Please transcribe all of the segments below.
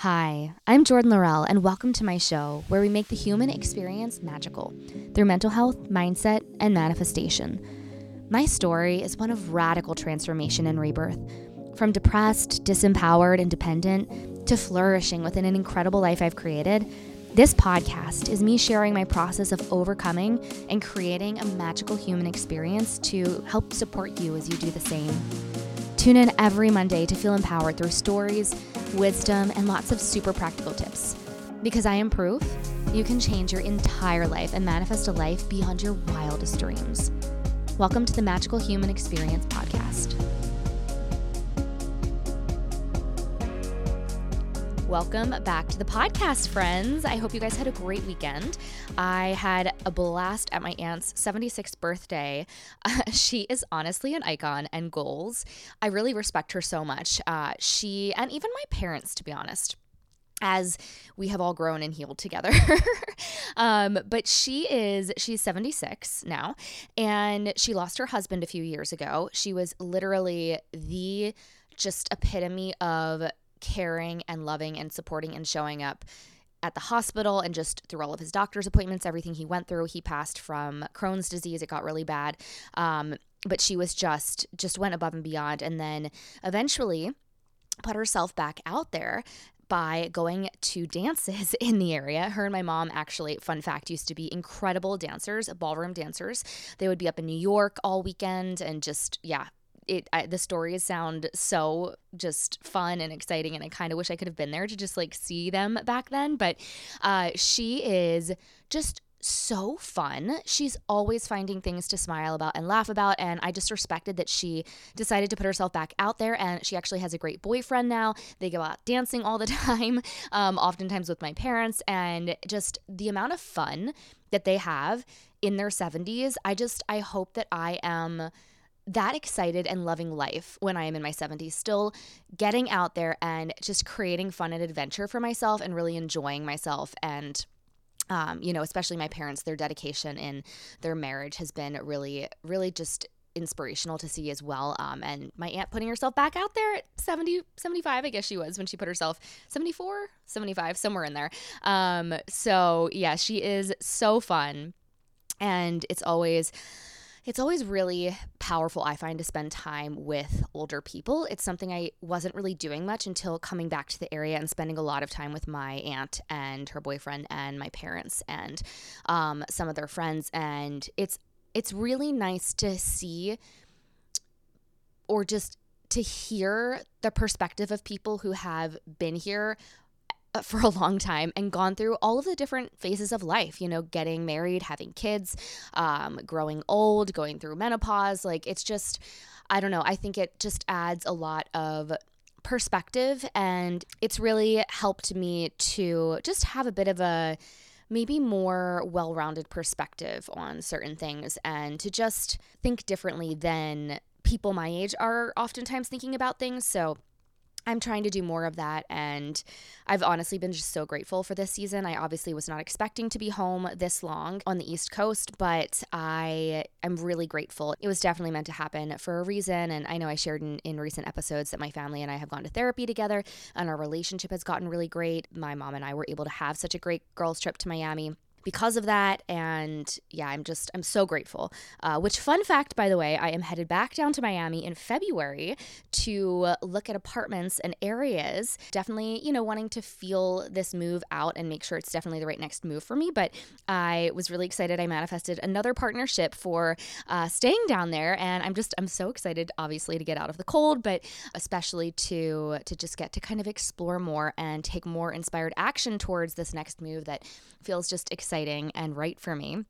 Hi, I'm Jordan Laurelle, and welcome to my show where we make the human experience magical through mental health, mindset, and manifestation. My story is one of radical transformation and rebirth. From depressed, disempowered, and dependent to flourishing within an incredible life I've created, this podcast is me sharing my process of overcoming and creating a magical human experience to help support you as you do the same. Tune in every Monday to feel empowered through stories wisdom, and lots of super practical tips. Because I am proof you can change your entire life and manifest a life beyond your wildest dreams. Welcome to the Magical Human Experience Podcast. Welcome back to the podcast, friends. I hope you guys had a great weekend. I had a blast at my aunt's 76th birthday. Uh, she is honestly an icon and goals. I really respect her so much. Uh, she, and even my parents, to be honest as we have all grown and healed together. um, but she is, she's 76 now, and she lost her husband a few years ago. She was literally the just epitome of caring and loving and supporting and showing up at the hospital and just through all of his doctor's appointments, everything he went through. He passed from Crohn's disease. It got really bad. Um, but she was just, just went above and beyond. And then eventually put herself back out there by going to dances in the area. Her and my mom actually, fun fact, used to be incredible dancers, ballroom dancers. They would be up in New York all weekend and just, yeah, it I, the stories sound so just fun and exciting and i kind of wish i could have been there to just like see them back then but uh, she is just so fun. She's always finding things to smile about and laugh about. And I just respected that she decided to put herself back out there. And she actually has a great boyfriend now. They go out dancing all the time, um, oftentimes with my parents. And just the amount of fun that they have in their 70s, I just, I hope that I am that excited and loving life when I am in my 70s, still getting out there and just creating fun and adventure for myself and really enjoying myself. And, um, you know, especially my parents, their dedication in their marriage has been really, really just inspirational to see as well. Um, and my aunt putting herself back out there at 70, 75, I guess she was when she put herself 74, 75, somewhere in there. Um, so yeah, she is so fun. And it's always, it's always really powerful, I find, to spend time with older people. It's something I wasn't really doing much until coming back to the area and spending a lot of time with my aunt and her boyfriend and my parents and um, some of their friends. And it's it's really nice to see or just to hear the perspective of people who have been here for a long time and gone through all of the different phases of life, you know, getting married, having kids, um, growing old, going through menopause. Like, it's just, I don't know, I think it just adds a lot of perspective and it's really helped me to just have a bit of a maybe more well rounded perspective on certain things and to just think differently than people my age are oftentimes thinking about things. So, I'm trying to do more of that. And I've honestly been just so grateful for this season. I obviously was not expecting to be home this long on the East Coast, but I am really grateful. It was definitely meant to happen for a reason. And I know I shared in, in recent episodes that my family and I have gone to therapy together and our relationship has gotten really great. My mom and I were able to have such a great girls' trip to Miami because of that. And yeah, I'm just, I'm so grateful. Uh, which, fun fact, by the way, I am headed back down to Miami in February to look at apartments and areas. Definitely, you know, wanting to feel this move out and make sure it's definitely the right next move for me. But I was really excited. I manifested another partnership for uh, staying down there. And I'm just, I'm so excited, obviously, to get out of the cold, but especially to, to just get to kind of explore more and take more inspired action towards this next move that feels just exciting exciting and right for me.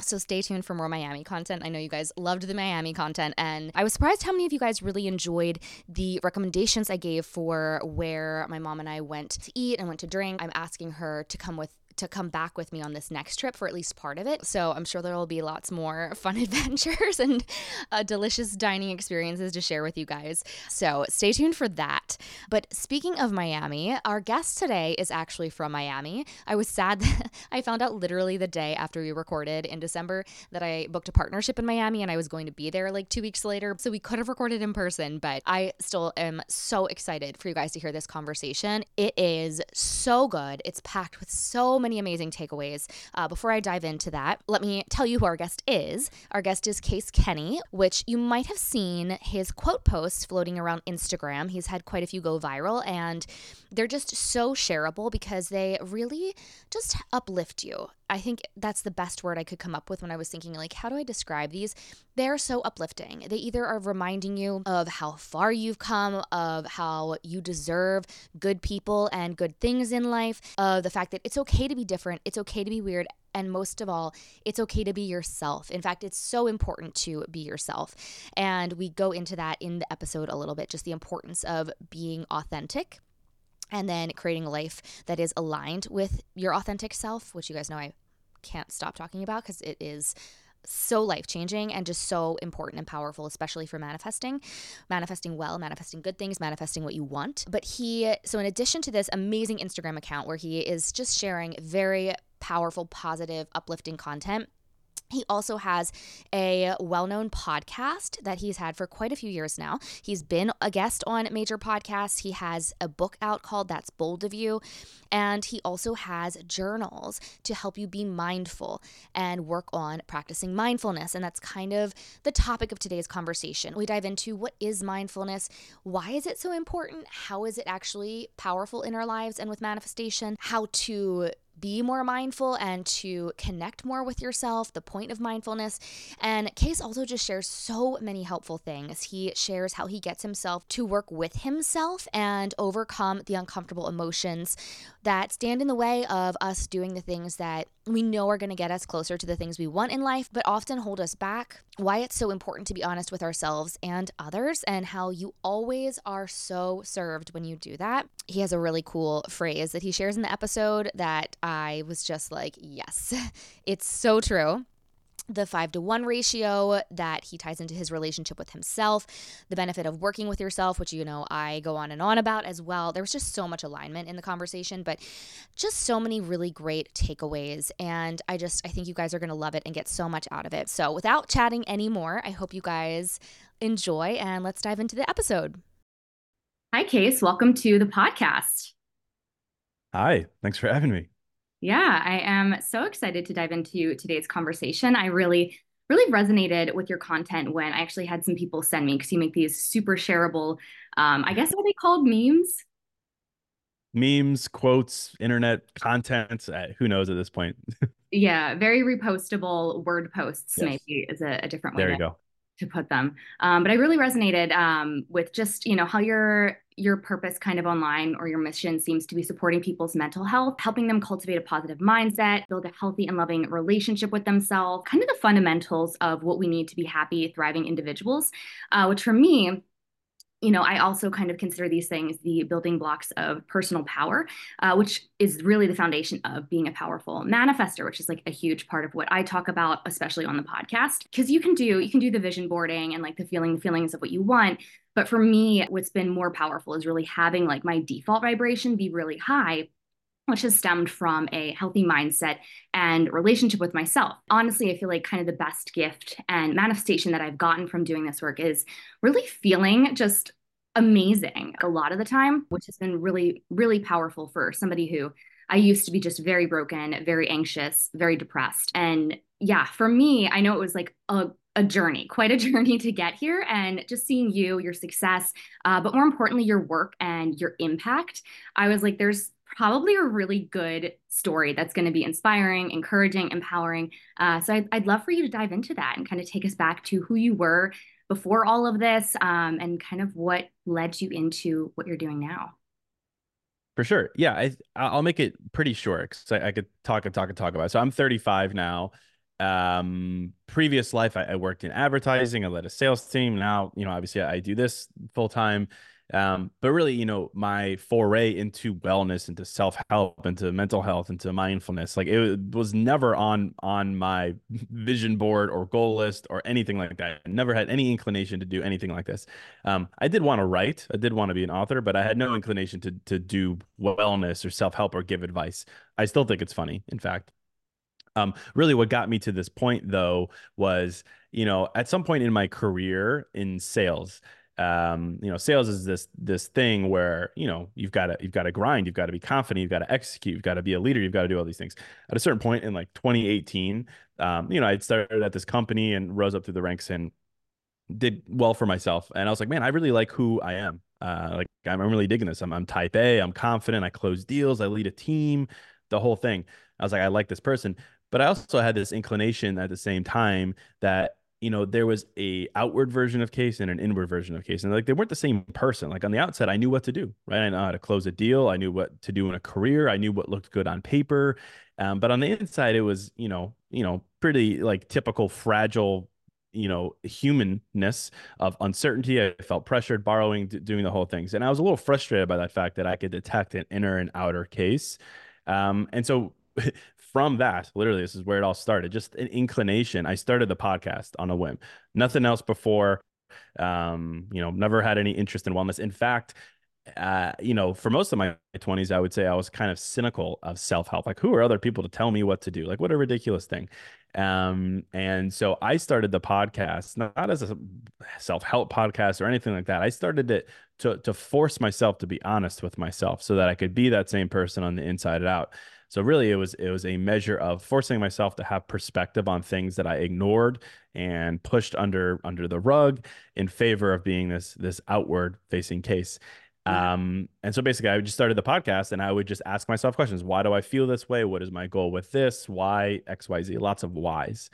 So stay tuned for more Miami content. I know you guys loved the Miami content, and I was surprised how many of you guys really enjoyed the recommendations I gave for where my mom and I went to eat and went to drink. I'm asking her to come with to come back with me on this next trip for at least part of it. So I'm sure there will be lots more fun adventures and uh, delicious dining experiences to share with you guys. So stay tuned for that. But speaking of Miami, our guest today is actually from Miami. I was sad that I found out literally the day after we recorded in December that I booked a partnership in Miami and I was going to be there like two weeks later. So we could have recorded in person, but I still am so excited for you guys to hear this conversation. It is so good. It's packed with so many amazing takeaways. Uh, before I dive into that, let me tell you who our guest is. Our guest is Case Kenny, which you might have seen his quote posts floating around Instagram. He's had quite a few go viral, and they're just so shareable because they really just uplift you. I think that's the best word I could come up with when I was thinking, like, how do I describe these? They're so uplifting. They either are reminding you of how far you've come, of how you deserve good people and good things in life, of the fact that it's okay to be different, it's okay to be weird, and most of all, it's okay to be yourself. In fact, it's so important to be yourself. And we go into that in the episode a little bit, just the importance of being authentic and then creating a life that is aligned with your authentic self, which you guys know I can't stop talking about because it is so life changing and just so important and powerful, especially for manifesting, manifesting well, manifesting good things, manifesting what you want. But he, so in addition to this amazing Instagram account where he is just sharing very powerful, positive, uplifting content, he also has a well known podcast that he's had for quite a few years now. He's been a guest on major podcasts. He has a book out called That's Bold of You. And he also has journals to help you be mindful and work on practicing mindfulness. And that's kind of the topic of today's conversation. We dive into what is mindfulness? Why is it so important? How is it actually powerful in our lives and with manifestation? How to be more mindful and to connect more with yourself, the point of mindfulness. And Case also just shares so many helpful things. He shares how he gets himself to work with himself and overcome the uncomfortable emotions that stand in the way of us doing the things that we know are going to get us closer to the things we want in life, but often hold us back. Why it's so important to be honest with ourselves and others, and how you always are so served when you do that. He has a really cool phrase that he shares in the episode that I was just like, yes, it's so true the five to one ratio that he ties into his relationship with himself, the benefit of working with yourself, which you know I go on and on about as well. There was just so much alignment in the conversation, but just so many really great takeaways. And I just, I think you guys are going to love it and get so much out of it. So without chatting anymore, I hope you guys enjoy and let's dive into the episode. Hi, Case. Welcome to the podcast. Hi. Thanks for having me. Yeah, I am so excited to dive into today's conversation. I really, really resonated with your content when I actually had some people send me because you make these super shareable, um, I guess, are they called memes? Memes, quotes, internet content. Uh, who knows at this point? yeah, very repostable word posts, yes. maybe is a, a different way. There you to, go to put them. Um, but I really resonated um, with just you know how your your purpose kind of online or your mission seems to be supporting people's mental health, helping them cultivate a positive mindset, build a healthy and loving relationship with themselves, kind of the fundamentals of what we need to be happy, thriving individuals. Uh, which for me you know, I also kind of consider these things the building blocks of personal power, uh, which is really the foundation of being a powerful manifester, which is like a huge part of what I talk about, especially on the podcast. Because you can do you can do the vision boarding and like the feeling the feelings of what you want, but for me, what's been more powerful is really having like my default vibration be really high which has stemmed from a healthy mindset and relationship with myself. Honestly, I feel like kind of the best gift and manifestation that I've gotten from doing this work is really feeling just amazing a lot of the time, which has been really, really powerful for somebody who I used to be just very broken, very anxious, very depressed. And yeah, for me, I know it was like a a journey, quite a journey to get here. And just seeing you, your success, uh, but more importantly, your work and your impact, I was like, there's probably a really good story that's going to be inspiring, encouraging, empowering. Uh, so I'd, I'd, love for you to dive into that and kind of take us back to who you were before all of this um, and kind of what led you into what you're doing now. For sure. Yeah. I, I'll make it pretty short because I, I, could talk and talk and talk about it. So I'm 35 now. Um, previous life, I, I worked in advertising. I led a sales team. Now, you know, obviously I do this full time. Um, but really, you know, my foray into wellness, into self help, into mental health, into mindfulness, like it was never on on my vision board or goal list or anything like that. I never had any inclination to do anything like this. Um, I did want to write, I did want to be an author, but I had no inclination to to do wellness or self help or give advice. I still think it's funny, in fact. Um, really, what got me to this point, though, was you know at some point in my career in sales, um, you know, sales is this this thing where you know you've got to you've got to grind, you've got to be confident, you've got to execute, you've got to be a leader, you've got to do all these things. At a certain point in like 2018, um, you know, I'd started at this company and rose up through the ranks and did well for myself. And I was like, man, I really like who I am. Uh, like I'm, I'm really digging this. I'm, I'm type A. I'm confident. I close deals. I lead a team. The whole thing. I was like, I like this person. But I also had this inclination at the same time that you know there was a outward version of case and an inward version of case. And like they weren't the same person. Like on the outside i knew what to do right? I know how to close a deal. I knew what to do in a career. I knew what looked good on paper. Um, but on the inside it was you know you know pretty like typical fragile you know humanness of uncertainty. I felt pressured borrowing doing the whole things and i was a little frustrated by that fact that i could detect an inner and outer case. Um, and so from that, literally, this is where it all started. Just an inclination. I started the podcast on a whim. Nothing else before. Um, you know, never had any interest in wellness. In fact, uh, you know, for most of my 20s, I would say I was kind of cynical of self help. Like, who are other people to tell me what to do? Like, what a ridiculous thing. Um, and so I started the podcast not as a self help podcast or anything like that. I started it to to force myself to be honest with myself, so that I could be that same person on the inside and out. So really it was it was a measure of forcing myself to have perspective on things that I ignored and pushed under under the rug in favor of being this this outward facing case. Um, and so basically I just started the podcast and I would just ask myself questions. Why do I feel this way? What is my goal with this? Why XYZ? Lots of whys.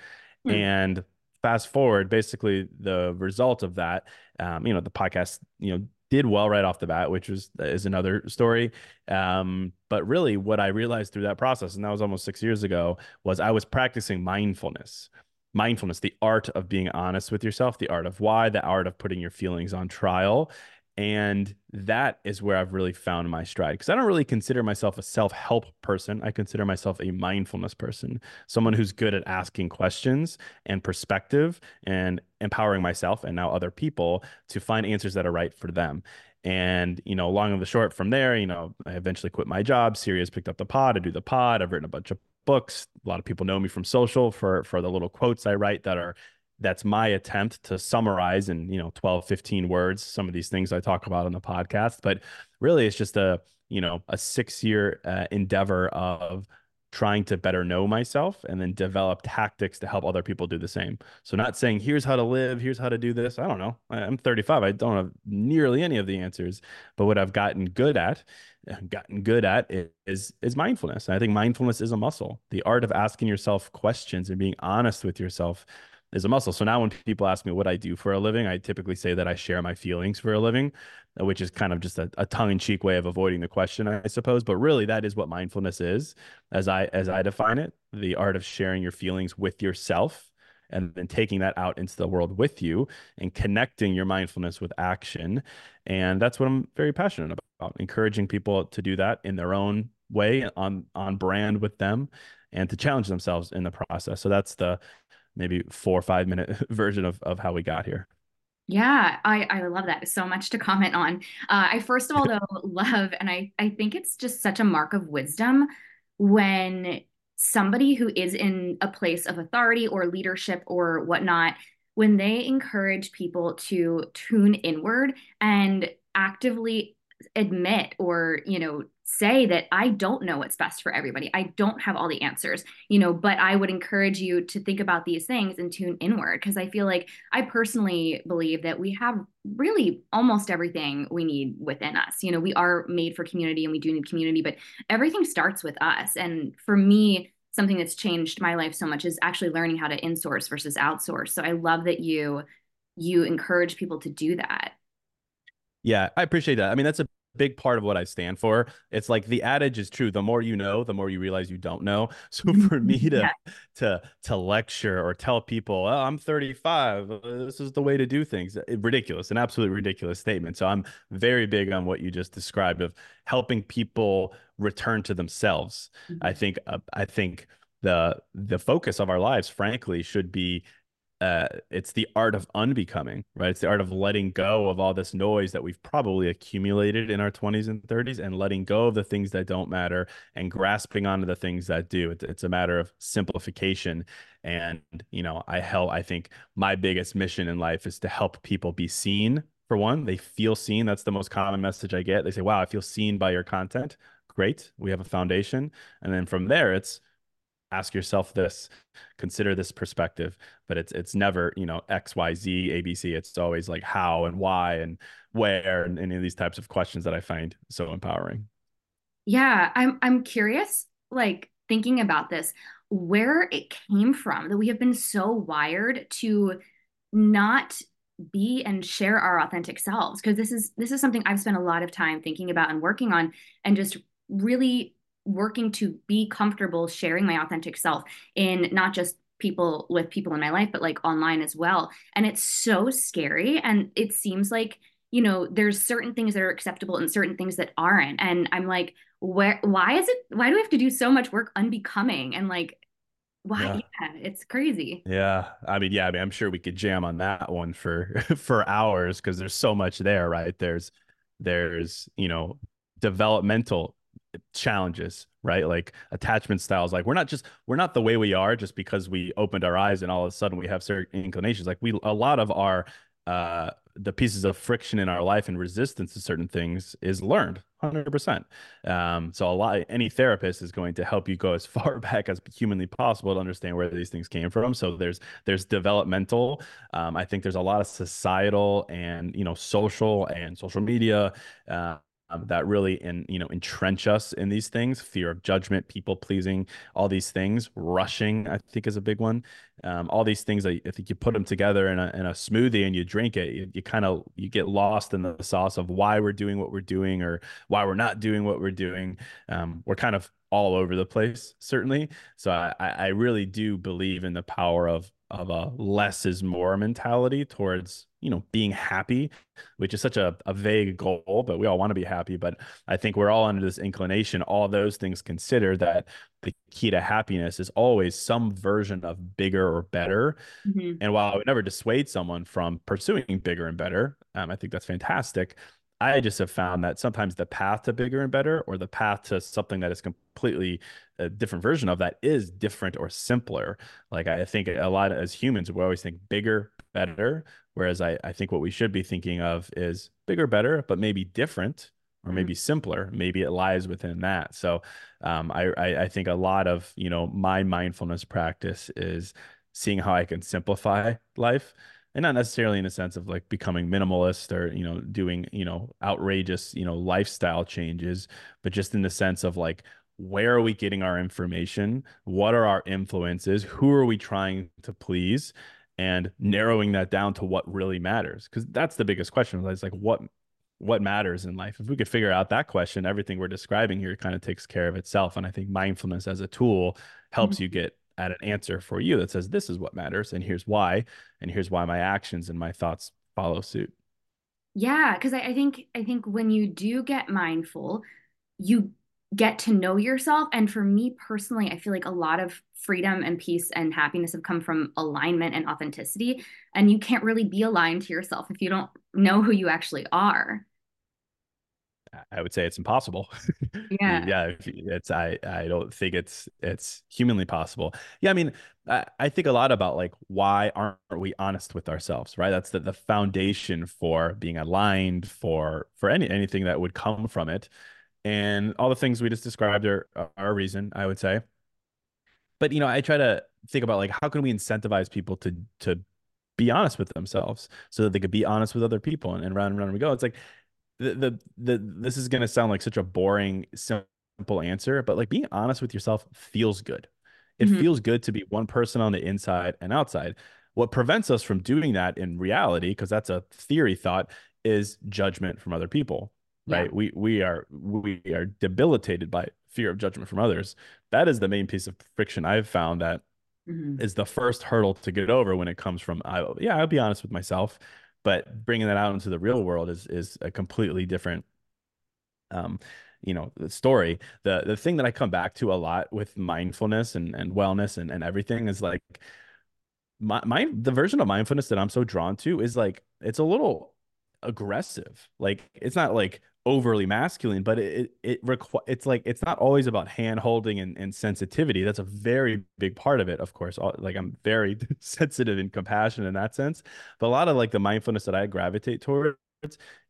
Mm. And fast forward, basically the result of that, um, you know, the podcast, you know, did well right off the bat, which was is another story. Um, but really, what I realized through that process, and that was almost six years ago, was I was practicing mindfulness. Mindfulness, the art of being honest with yourself, the art of why, the art of putting your feelings on trial, and that is where I've really found my stride because I don't really consider myself a self help person. I consider myself a mindfulness person, someone who's good at asking questions and perspective and empowering myself and now other people to find answers that are right for them. And, you know, long and the short from there, you know, I eventually quit my job. Sirius picked up the pod. I do the pod. I've written a bunch of books. A lot of people know me from social for for the little quotes I write that are that's my attempt to summarize in you know 12 15 words some of these things i talk about on the podcast. But really it's just a you know a six year uh, endeavor of trying to better know myself and then develop tactics to help other people do the same. So not saying here's how to live here's how to do this. I don't know. I'm 35 i don't have nearly any of the answers. But what i've gotten good at gotten good at is is mindfulness. And i think mindfulness is a muscle. The art of asking yourself questions and being honest with yourself is a muscle. So now when people ask me what I do for a living, I typically say that I share my feelings for a living, uh, which is kind of just a, a tongue-in-cheek way of avoiding the question, I suppose. But really that is what mindfulness is, as I as I define it, the art of sharing your feelings with yourself and then taking that out into the world with you and connecting your mindfulness with action. And that's what I'm very passionate about, encouraging people to do that in their own way on on brand with them and to challenge themselves in the process. So that's the maybe four or five minute version of, of how we got here. Yeah, I, I love that. So much to comment on. Uh, I first of all though love, and I, I think it's just such a mark of wisdom when somebody who is in a place of authority or leadership or whatnot, when they encourage people to tune inward and actively admit or, you know, say that I don't know what's best for everybody. I don't have all the answers, you know, but I would encourage you to think about these things and tune inward because I feel like I personally believe that we have really almost everything we need within us. You know, we are made for community and we do need community, but everything starts with us. And for me, something that's changed my life so much is actually learning how to insource versus outsource. So I love that you you encourage people to do that. Yeah, I appreciate that. I mean, that's a big part of what I stand for. It's like the adage is true. The more you know, the more you realize you don't know. So for me to yeah. to to lecture or tell people, oh, I'm 35, uh, this is the way to do things, uh, ridiculous, an absolutely ridiculous statement. So I'm very big on what you just described of helping people return to themselves. Mm-hmm. I think uh, I think the the focus of our lives frankly should be uh, it's the art of unbecoming, right? It's the art of letting go of all this noise that we've probably accumulated in our 20s and 30s and letting go of the things that don't matter and grasping onto the things that do. It's, it's a matter of simplification. And, you know, I help, I think my biggest mission in life is to help people be seen. For one, they feel seen. That's the most common message I get. They say, wow, I feel seen by your content. Great. We have a foundation. And then from there, it's, ask yourself this consider this perspective but it's it's never you know x y z abc it's always like how and why and where and any of these types of questions that i find so empowering. Yeah i'm i'm curious like thinking about this where it came from that we have been so wired to not be and share our authentic selves because this is this is something i've spent a lot of time thinking about and working on and just really working to be comfortable sharing my authentic self in not just people with people in my life but like online as well. And it's so scary and it seems like you know there's certain things that are acceptable and certain things that aren't. And i'm like where why is it why do we have to do so much work unbecoming? And like why? Yeah. yeah. it's crazy. Yeah. I mean yeah I mean, i'm sure we could jam on that one for for hours because there's so much there right? There's there's you know developmental challenges right? Like attachment styles like we're not just we're not the way we are just because we opened our eyes and all of a sudden we have certain inclinations. Like we a lot of our uh the pieces of friction in our life and resistance to certain things is learned 100% um, so a lot any therapist is going to help you go as far back as humanly possible to understand where these things came from. So there's there's developmental um, i think there's a lot of societal and you know social and social media uh, um, that really in you know entrench us in these things fear of judgment people pleasing all these things rushing i think is a big one um, all these things i think you put them together in a, in a smoothie and you drink it you, you kind of you get lost in the sauce of why we're doing what we're doing or why we're not doing what we're doing um, we're kind of all over the place certainly. So I, I really do believe in the power of of a less is more mentality towards you know being happy which is such a, a vague goal but we all want to be happy but i think we're all under this inclination all those things consider that the key to happiness is always some version of bigger or better mm-hmm. and while i would never dissuade someone from pursuing bigger and better um, i think that's fantastic I just have found that sometimes the path to bigger and better, or the path to something that is completely a different version of that, is different or simpler. Like I think a lot of, as humans, we always think bigger, better, whereas I, I think what we should be thinking of is bigger, better, but maybe different or maybe mm-hmm. simpler. Maybe it lies within that. So um, I, I I think a lot of you know my mindfulness practice is seeing how I can simplify life and not necessarily in a sense of like becoming minimalist or you know doing you know outrageous you know lifestyle changes but just in the sense of like where are we getting our information what are our influences who are we trying to please and narrowing that down to what really matters because that's the biggest question it's like what what matters in life if we could figure out that question everything we're describing here kind of takes care of itself and i think mindfulness as a tool helps mm-hmm. you get at an answer for you that says this is what matters and here's why and here's why my actions and my thoughts follow suit yeah because I, I think i think when you do get mindful you get to know yourself and for me personally i feel like a lot of freedom and peace and happiness have come from alignment and authenticity and you can't really be aligned to yourself if you don't know who you actually are I would say it's impossible. Yeah. yeah. It's, I, I don't think it's, it's humanly possible. Yeah. I mean, I, I think a lot about like, why aren't we honest with ourselves? Right. That's the, the foundation for being aligned for, for any, anything that would come from it. And all the things we just described are, are a reason I would say, but you know, I try to think about like, how can we incentivize people to, to be honest with themselves so that they could be honest with other people and, and round and round we go. It's like the, the the this is going to sound like such a boring simple answer but like being honest with yourself feels good it mm-hmm. feels good to be one person on the inside and outside what prevents us from doing that in reality because that's a theory thought is judgment from other people right Yeah. we we are we are debilitated by fear of judgment from others that is the main piece of friction i've found that Mhm. is the first hurdle to get over when it comes from I, yeah i'll be honest with myself but bringing that out into the real world is is a completely different um you know the story the the thing that i come back to a lot with mindfulness and and wellness and and everything is like my, my the version of mindfulness that i'm so drawn to is like it's a little aggressive like it's not like overly masculine but it it, requ- it's like it's not always about hand holding and, and sensitivity. That's a very big part of it of course. All- like i'm very sensitive and compassionate in that sense. But a lot of like the mindfulness that i gravitate towards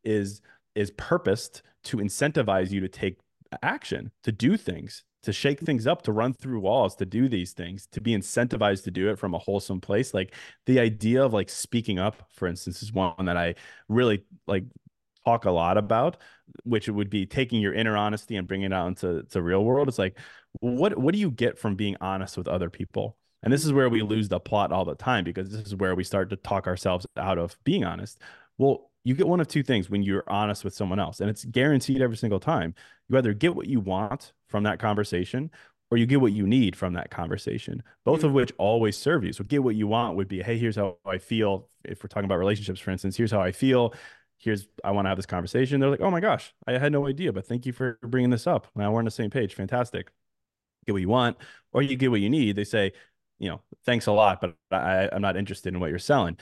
is is purposed to incentivize you to take action to do things to shake things up to run through walls to do these things to be incentivized to do it from a wholesome place. Like the idea of like speaking up for instance is one that i really like talk a lot about which would be taking your inner honesty and bringing it out into the real world. It's like what what do you get from being honest with other people? And this is where we lose the plot all the time because this is where we start to talk ourselves out of being honest. Well you get one of two things when you're honest with someone else and it's guaranteed every single time. You either get what you want from that conversation or you get what you need from that conversation both of which always serve you. So get what you want would be hey here's how i feel. If we're talking about relationships for instance here's how i feel here's i want to have this conversation they're like oh my gosh i had no idea but thank you for bringing this up now we're on the same page fantastic get what you want or you get what you need they say you know thanks a lot but I, i'm not interested in what you're selling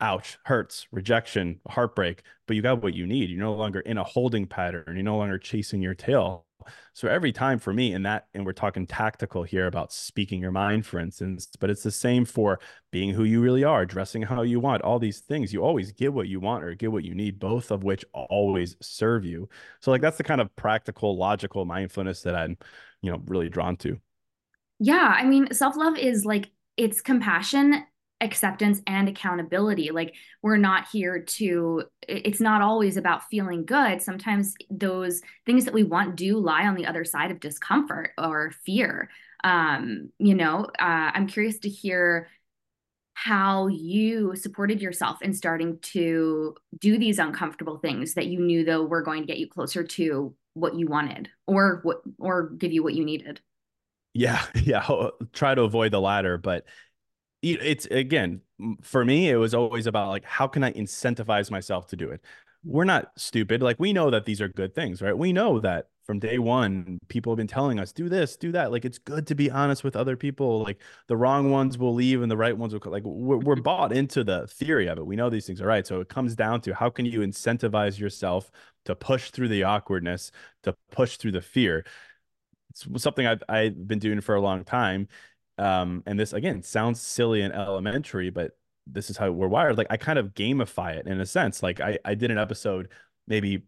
ouch, hurts, rejection, heartbreak, but you got what you need. You're no longer in a holding pattern. You're no longer chasing your tail. So every time for me in that, and we're talking tactical here about speaking your mind, for instance, but it's the same for being who you really are, dressing how you want, all these things. You always get what you want or get what you need, both of which always serve you. So like that's the kind of practical, logical mindfulness that I'm, you know, really drawn to. Yeah, I mean, self-love is like it's compassion, acceptance, and accountability. Like we're not here to it's not always about feeling good. Sometimes those things that we want do lie on the other side of discomfort or fear. Um, you know, uh, I'm curious to hear how you supported yourself in starting to do these uncomfortable things that you knew though were going to get you closer to what you wanted or what or give you what you needed. Yeah, yeah. Try to avoid the latter, but it's again for me. It was always about like how can I incentivize myself to do it. We're not stupid. Like we know that these are good things, right? We know that from day one, people have been telling us do this, do that. Like it's good to be honest with other people. Like the wrong ones will leave and the right ones will like we're, we're bought into the theory of it. We know these things are right. So it comes down to how can you incentivize yourself to push through the awkwardness, to push through the fear it's something I've I've been doing for a long time. Um, and this again sounds silly and elementary, but this is how we're wired. Like I kind of gamify it in a sense. Like I I did an episode maybe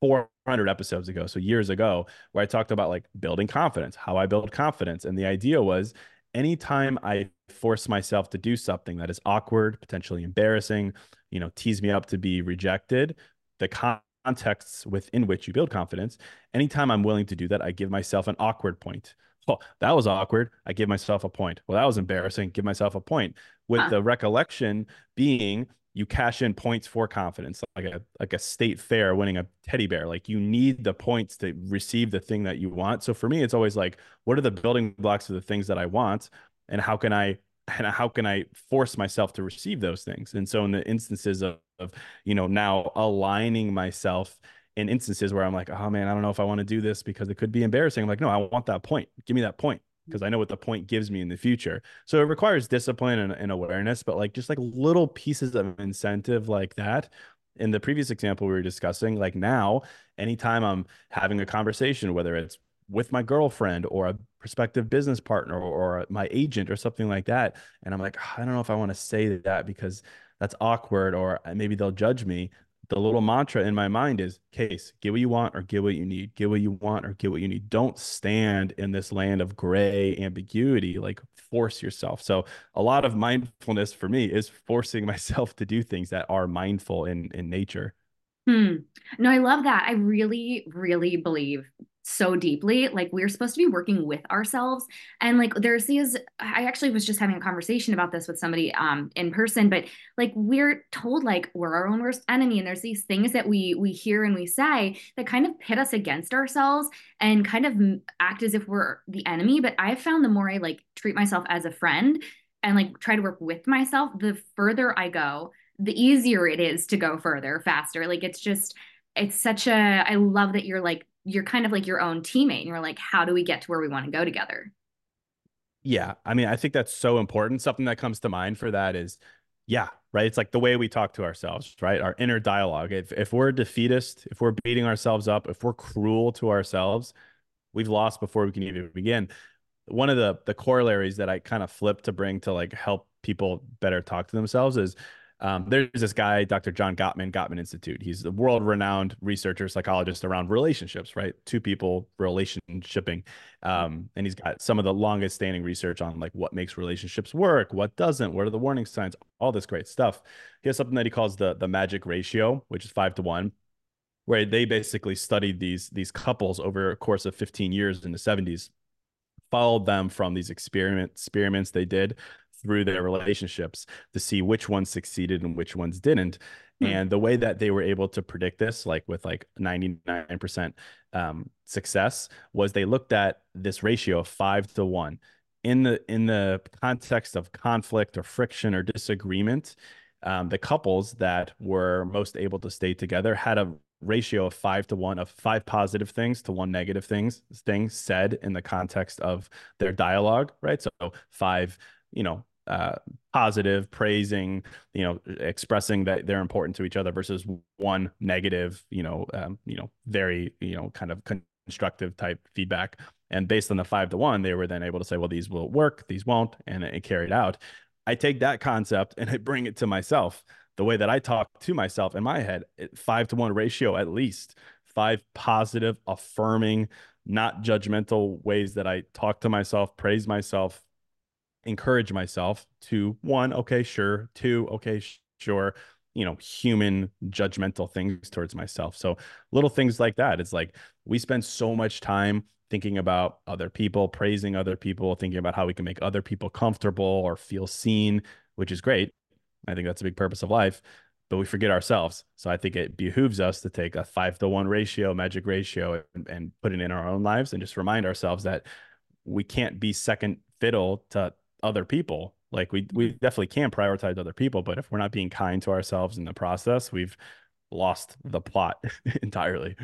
400 episodes ago, so years ago, where I talked about like building confidence, how I build confidence, and the idea was anytime I force myself to do something that is awkward, potentially embarrassing, you know, tease me up to be rejected, the con- contexts within which you build confidence. Anytime I'm willing to do that, I give myself an awkward point. Oh, that was awkward. I give myself a point. Well, that was embarrassing. Give myself a point. With huh. the recollection being you cash in points for confidence, like a like a state fair winning a teddy bear. Like you need the points to receive the thing that you want. So for me, it's always like, what are the building blocks of the things that I want, and how can I and how can I force myself to receive those things? And so in the instances of, of you know, now aligning myself in instances where I'm like, oh man, I don't know if I want to do this because it could be embarrassing. I'm like, no, I want that point. Give me that point because I know what the point gives me in the future. So it requires discipline and, and awareness, but like just like little pieces of incentive like that. In the previous example we were discussing, like now, anytime I'm having a conversation, whether it's with my girlfriend or a prospective business partner or, my agent or something like that. And I'm like, oh, I don't know if I want to say that because that's awkward or maybe they'll judge me. The little mantra in my mind is case, get what you want or get what you need, get what you want or get what you need. Don't stand in this land of gray ambiguity, like force yourself. So a lot of mindfulness for me is forcing myself to do things that are mindful in, in nature. Hmm. No, I love that. I really, really believe so deeply. Like we're supposed to be working with ourselves. And like there's these I actually was just having a conversation about this with somebody um in person, but like we're told like we're our own worst enemy and there's these things that we we hear and we say that kind of pit us against ourselves and kind of act as if we're the enemy, but I've found the more I like treat myself as a friend and like try to work with myself, the further I go, the easier it is to go further, faster. Like it's just it's such a I love that you're like you're kind of like your own teammate and you're like how do we get to where we want to go together? Yeah i mean i think that's so important. Something that comes to mind for that is yeah right? It's like the way we talk to ourselves right? Our inner dialogue. If, if we're defeatist if we're beating ourselves up if we're cruel to ourselves we've lost before we can even begin. One of the the corollaries that i kind of flip to bring to like help people better talk to themselves is um, there's this guy, Dr. John Gottman, Gottman Institute. He's a world renowned researcher, psychologist around relationships, right? Two people relationshiping. Um, and he's got some of the longest standing research on like what makes relationships work, what doesn't, what are the warning signs, all this great stuff. He has something that he calls the, the magic ratio, which is five to one, where they basically studied these, these couples over a course of 15 years in the 70s followed them from these experiment experiments they did through their relationships to see which ones succeeded and which ones didn't. Hmm. And the way that they were able to predict this, like with like 99% um, success, was they looked at this ratio of five to one. In the in the context of conflict or friction or disagreement, um, the couples that were most able to stay together had a ratio of five to one of five positive things to one negative things things said in the context of their dialogue right so five you know uh, positive, praising, you know, expressing that they're important to each other versus one negative, you know, um, you know, very, you know, kind of constructive type feedback. And based on the five to one, they were then able to say, well, these will work, these won't, and it carried out. I take that concept and I bring it to myself. The way that I talk to myself in my head, five to one ratio at least, five positive, affirming, not judgmental ways that I talk to myself, praise myself, encourage myself to one, okay, sure, two, okay, sure, you know, human judgmental things towards myself. So little things like that. It's like we spend so much time thinking about other people, praising other people, thinking about how we can make other people comfortable or feel seen, which is great. I think that's a big purpose of life, but we forget ourselves. So I think it behooves us to take a five to one ratio, magic ratio, and, and put it in our own lives and just remind ourselves that we can't be second fiddle to other people like we we definitely can prioritize other people but if we're not being kind to ourselves in the process we've lost the plot entirely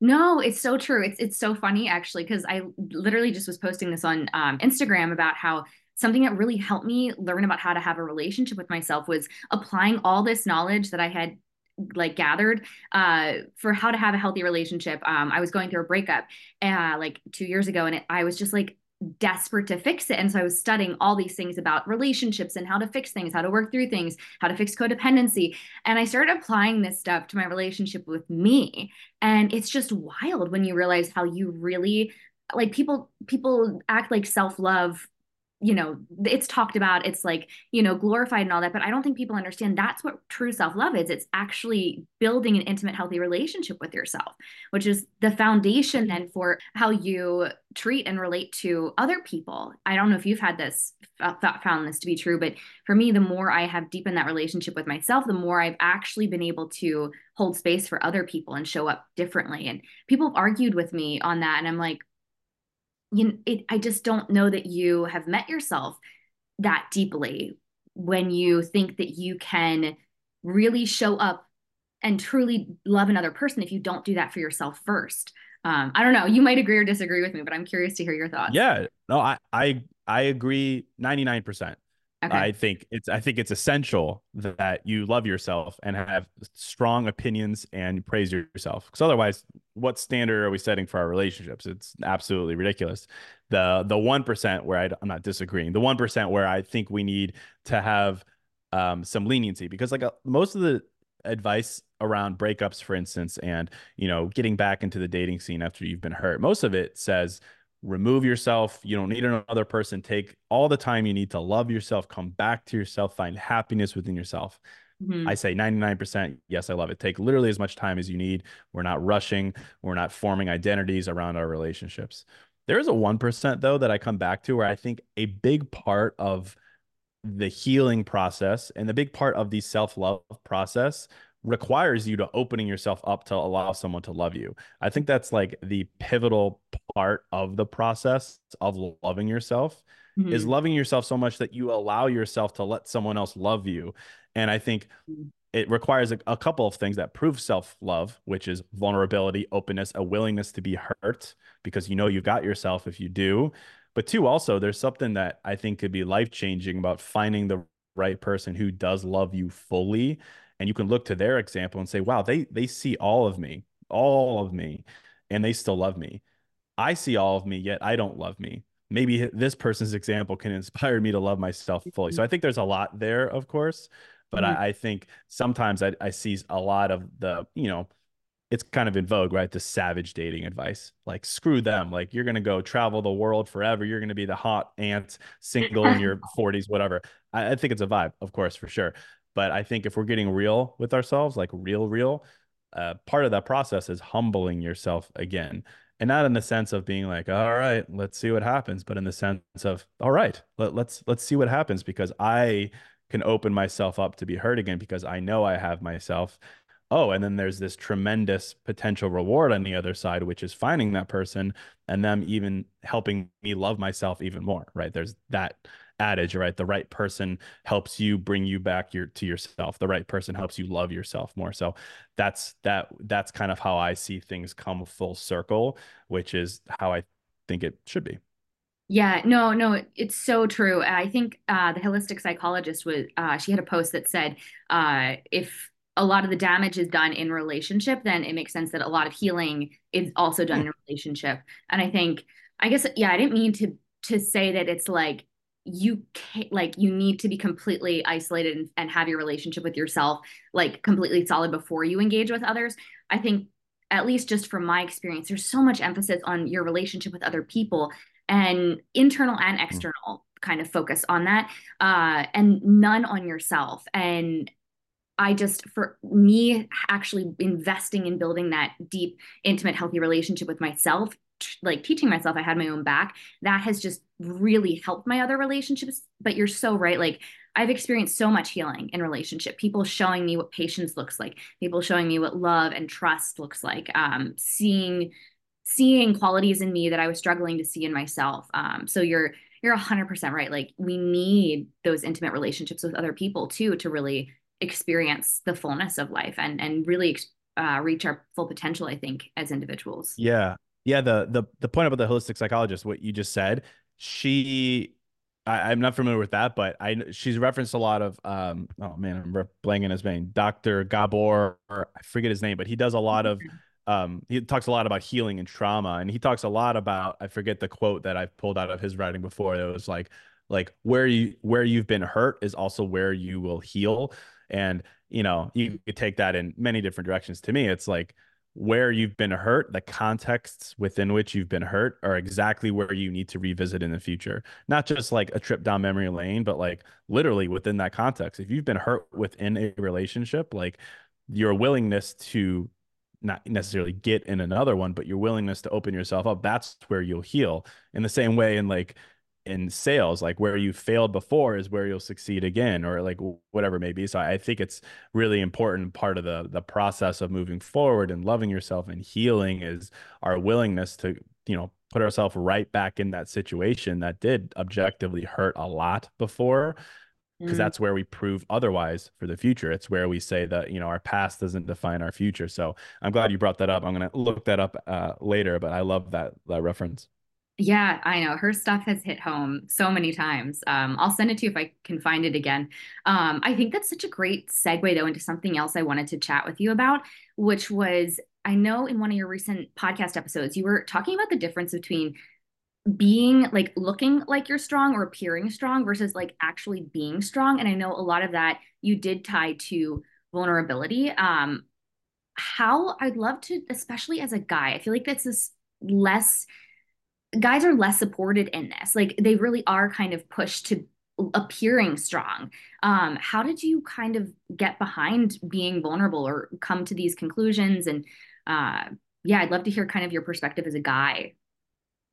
no, it's so true. It's it's so funny actually because I literally just was posting this on um, Instagram about how something that really helped me learn about how to have a relationship with myself was applying all this knowledge that I had like gathered uh, for how to have a healthy relationship. Um, I was going through a breakup uh, like two years ago, and it, I was just like desperate to fix it. And so I was studying all these things about relationships and how to fix things, how to work through things, how to fix codependency. And I started applying this stuff to my relationship with me. And it's just wild when you realize how you really like people people act like self-love you know it's talked about it's like you know glorified and all that but i don't think people understand that's what true self-love is. It's actually building an intimate healthy relationship with yourself which is the foundation mm-hmm. then for how you treat and relate to other people. I don't know if you've had this uh, found this to be true but for me the more i have deepened that relationship with myself the more i've actually been able to hold space for other people and show up differently. And people have argued with me on that and i'm like you it, I just don't know that you have met yourself that deeply when you think that you can really show up and truly love another person if you don't do that for yourself first. Um, I don't know. You might agree or disagree with me, but I'm curious to hear your thoughts. Yeah, no, I I I agree 99%. Okay. I think it's I think it's essential that you love yourself and have strong opinions and praise yourself. Because otherwise, what standard are we setting for our relationships? It's absolutely ridiculous. The the one percent where I, am not disagreeing. The one percent where I think we need to have um, some leniency because like uh, most of the advice around breakups, for instance, and you know getting back into the dating scene after you've been hurt, most of it says remove yourself. You don't need another person. Take all the time you need to love yourself, come back to yourself, find happiness within yourself. Mm-hmm. I say 99%, yes, I love it. Take literally as much time as you need. We're not rushing, we're not forming identities around our relationships. There is a 1% though that I come back to where I think a big part of the healing process and the big part of the self-love process requires you to opening yourself up to allow someone to love you. I think that's like the pivotal part of the process of loving yourself mm-hmm. is loving yourself so much that you allow yourself to let someone else love you. And I think mm-hmm. it requires a, a couple of things that prove self-love, which is vulnerability, openness, a willingness to be hurt because you know you got yourself if you do. But two, also there's something that I think could be life-changing about finding the right person who does love you fully and you can look to their example and say wow they they see all of me all of me and they still love me i see all of me yet i don't love me maybe this person's example can inspire me to love myself fully so i think there's a lot there of course but mm-hmm. I, I, think sometimes I, I see a lot of the you know it's kind of in vogue, right? The savage dating advice. Like, screw them. Like, you're going to go travel the world forever. You're going to be the hot aunt, single in your 40s, whatever. I, I, think it's a vibe, of course, for sure. But I think if we're getting real with ourselves, like real, real, uh, part of that process is humbling yourself again. And not in the sense of being like, all right, let's see what happens, but in the sense of, all right, let, let's let's see what happens because I can open myself up to be hurt again because I know I have myself. Oh, and then there's this tremendous potential reward on the other side, which is finding that person and them even helping me love myself even more, right? There's that adage, right? The right person helps you bring you back your to yourself. The right person helps you love yourself more. So that's that that's kind of how I see things come full circle, which is how I think it should be. Yeah, no, no, it's so true. I think uh, the holistic psychologist was uh, she had a post that said uh, if a lot of the damage is done in relationship, then it makes sense that a lot of healing is also done in relationship. And I think, I guess, yeah, I didn't mean to to say that it's like you can't like you need to be completely isolated and, and have your relationship with yourself like completely solid before you engage with others i think at least just from my experience there's so much emphasis on your relationship with other people and internal and mm. external kind of focus on that uh, and none on yourself and I just, for me, actually investing in building that deep, intimate, healthy relationship with myself like teaching myself I had my own back, that has just really helped my other relationships. But you're so right. Like I've experienced so much healing in relationship. People showing me what patience looks like. People showing me what love and trust looks like. Um, seeing seeing qualities in me that I was struggling to see in myself. Um, so you're you're 100% right. Like we need those intimate relationships with other people too to really experience the fullness of life and and really uh, reach our full potential. I think as individuals. Yeah, yeah, the the the point about the holistic psychologist, what you just said, she I, am not familiar with that, but I she's referenced a lot of um oh man, I'm blanking his name, Dr. Gabor, or I forget his name, but he does a lot of um he talks a lot about healing and trauma and he talks a lot about I forget the quote that I've pulled out of his writing before. It was like like where you where you've been hurt is also where you will heal. And you know, you could take that in many different directions. To me, it's like where you've been hurt, the contexts within which you've been hurt are exactly where you need to revisit in the future. Not just like a trip down memory lane, but like literally within that context. If you've been hurt within a relationship, like your willingness to not necessarily get in another one, but your willingness to open yourself up, that's where you'll heal. In the same way, in like in sales like where you failed before is where you'll succeed again or like whatever it may be. So i think it's really important part of the the process of moving forward and loving yourself and healing is our willingness to you know put ourselves right back in that situation that did objectively hurt a lot before because mm. that's where we prove otherwise for the future. It's where we say that you know our past doesn't define our future. So i'm glad you brought that up. I'm going to look that up uh, later but i love that that reference yeah, I know her stuff has hit home so many times. Um, I'll send it to you if I can find it again. Um, I think that's such a great segue, though, into something else I wanted to chat with you about, which was I know in one of your recent podcast episodes, you were talking about the difference between being like looking like you're strong or appearing strong versus like actually being strong. And I know a lot of that you did tie to vulnerability. Um, how I'd love to, especially as a guy, I feel like this is less guys are less supported in this. Like they really are kind of pushed to appearing strong. Um, how did you kind of get behind being vulnerable or come to these conclusions? And uh, yeah, I'd love to hear kind of your perspective as a guy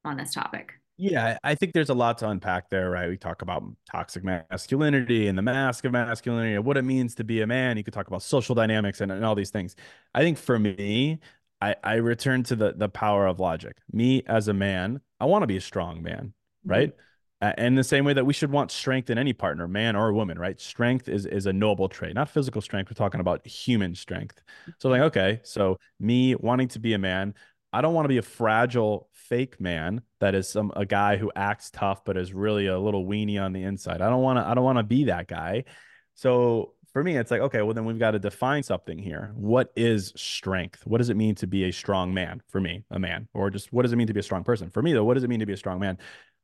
on this topic. Yeah, I think there's a lot to unpack there, right? We talk about toxic masculinity and the mask of masculinity and what it means to be a man. You could talk about social dynamics and, and all these things. I think for me, I, I return to the the power of logic. Me as a man, I want to be a strong man, right? Mm-hmm and the same way that we should want strength in any partner, man or woman, right? Strength is is a noble trait, not physical strength. We're talking about human strength. So like, okay, so me wanting to be a man, I don't want to be a fragile fake man that is some a guy who acts tough but is really a little weenie on the inside. I don't want to I don't want to be that guy. So for me, it's like, okay, well, then we've got to define something here. What is strength? What does it mean to be a strong man for me, a man? Or just what does it mean to be a strong person? For me, though, what does it mean to be a strong man?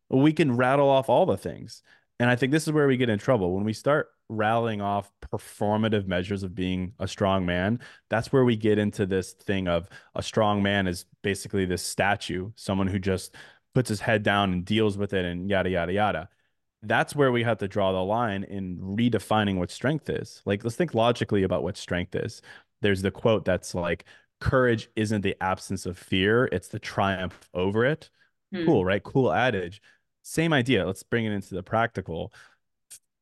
we can rattle off all the things. And I think this is where we get in trouble. When we start rattling off performative measures of being a strong man, that's where we get into this thing of a strong man is basically this statue, someone who just puts his head down and deals with it and yada, yada, yada. That's where we have to draw the line in redefining what strength is. Like, let's think logically about what strength is. There's the quote that's like, courage isn't the absence of fear, it's the triumph over it. Hmm. Cool, right? Cool adage same idea. Let's bring it into the practical.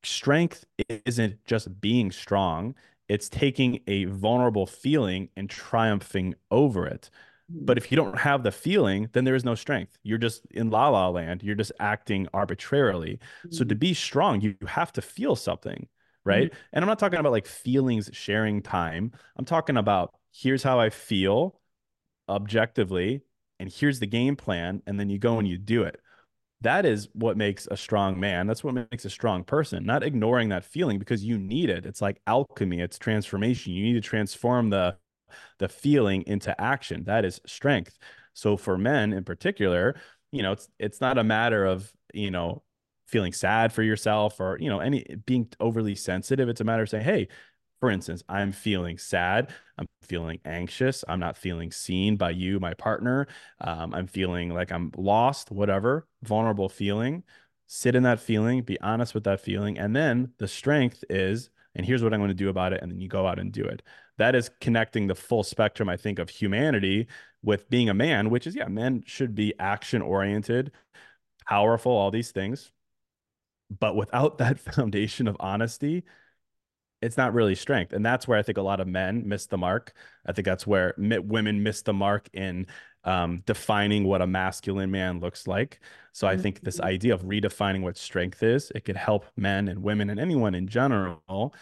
Strength isn't just being strong, it's taking a vulnerable feeling and triumphing over it. Hmm. But if you don't have the feeling, then there is no strength. You're just in la la land. You're just acting arbitrarily. So to hmm. be strong, you, you have to feel something, right? Mm-hmm. And I'm not talking about like feelings sharing time. I'm talking about here's how I feel objectively, and here's the game plan. And then you go and you do it that is what makes a strong man. That's what makes a strong person, not ignoring that feeling because you need it. It's like alchemy, it's transformation. You need to transform the the feeling into action. That is strength. So for men in particular, you know, it's it's not a matter of, you know, feeling sad for yourself or, you know, any being overly sensitive. It's a matter of saying, "Hey, for instance, I'm feeling sad. I'm feeling anxious. I'm not feeling seen by you, my partner. Um, I'm feeling like I'm lost, whatever, vulnerable feeling. Sit in that feeling, be honest with that feeling. And then the strength is, and here's what I'm going to do about it. And then you go out and do it. That is connecting the full spectrum, I think, of humanity with being a man, which is, yeah, men should be action oriented, powerful, all these things. But without that foundation of honesty, it's not really strength. And that's where I think a lot of men miss the mark. I think that's where women miss the mark in um, defining what a masculine man looks like. So I think this mm-hmm. idea of redefining what strength is, it could help men and women and anyone in general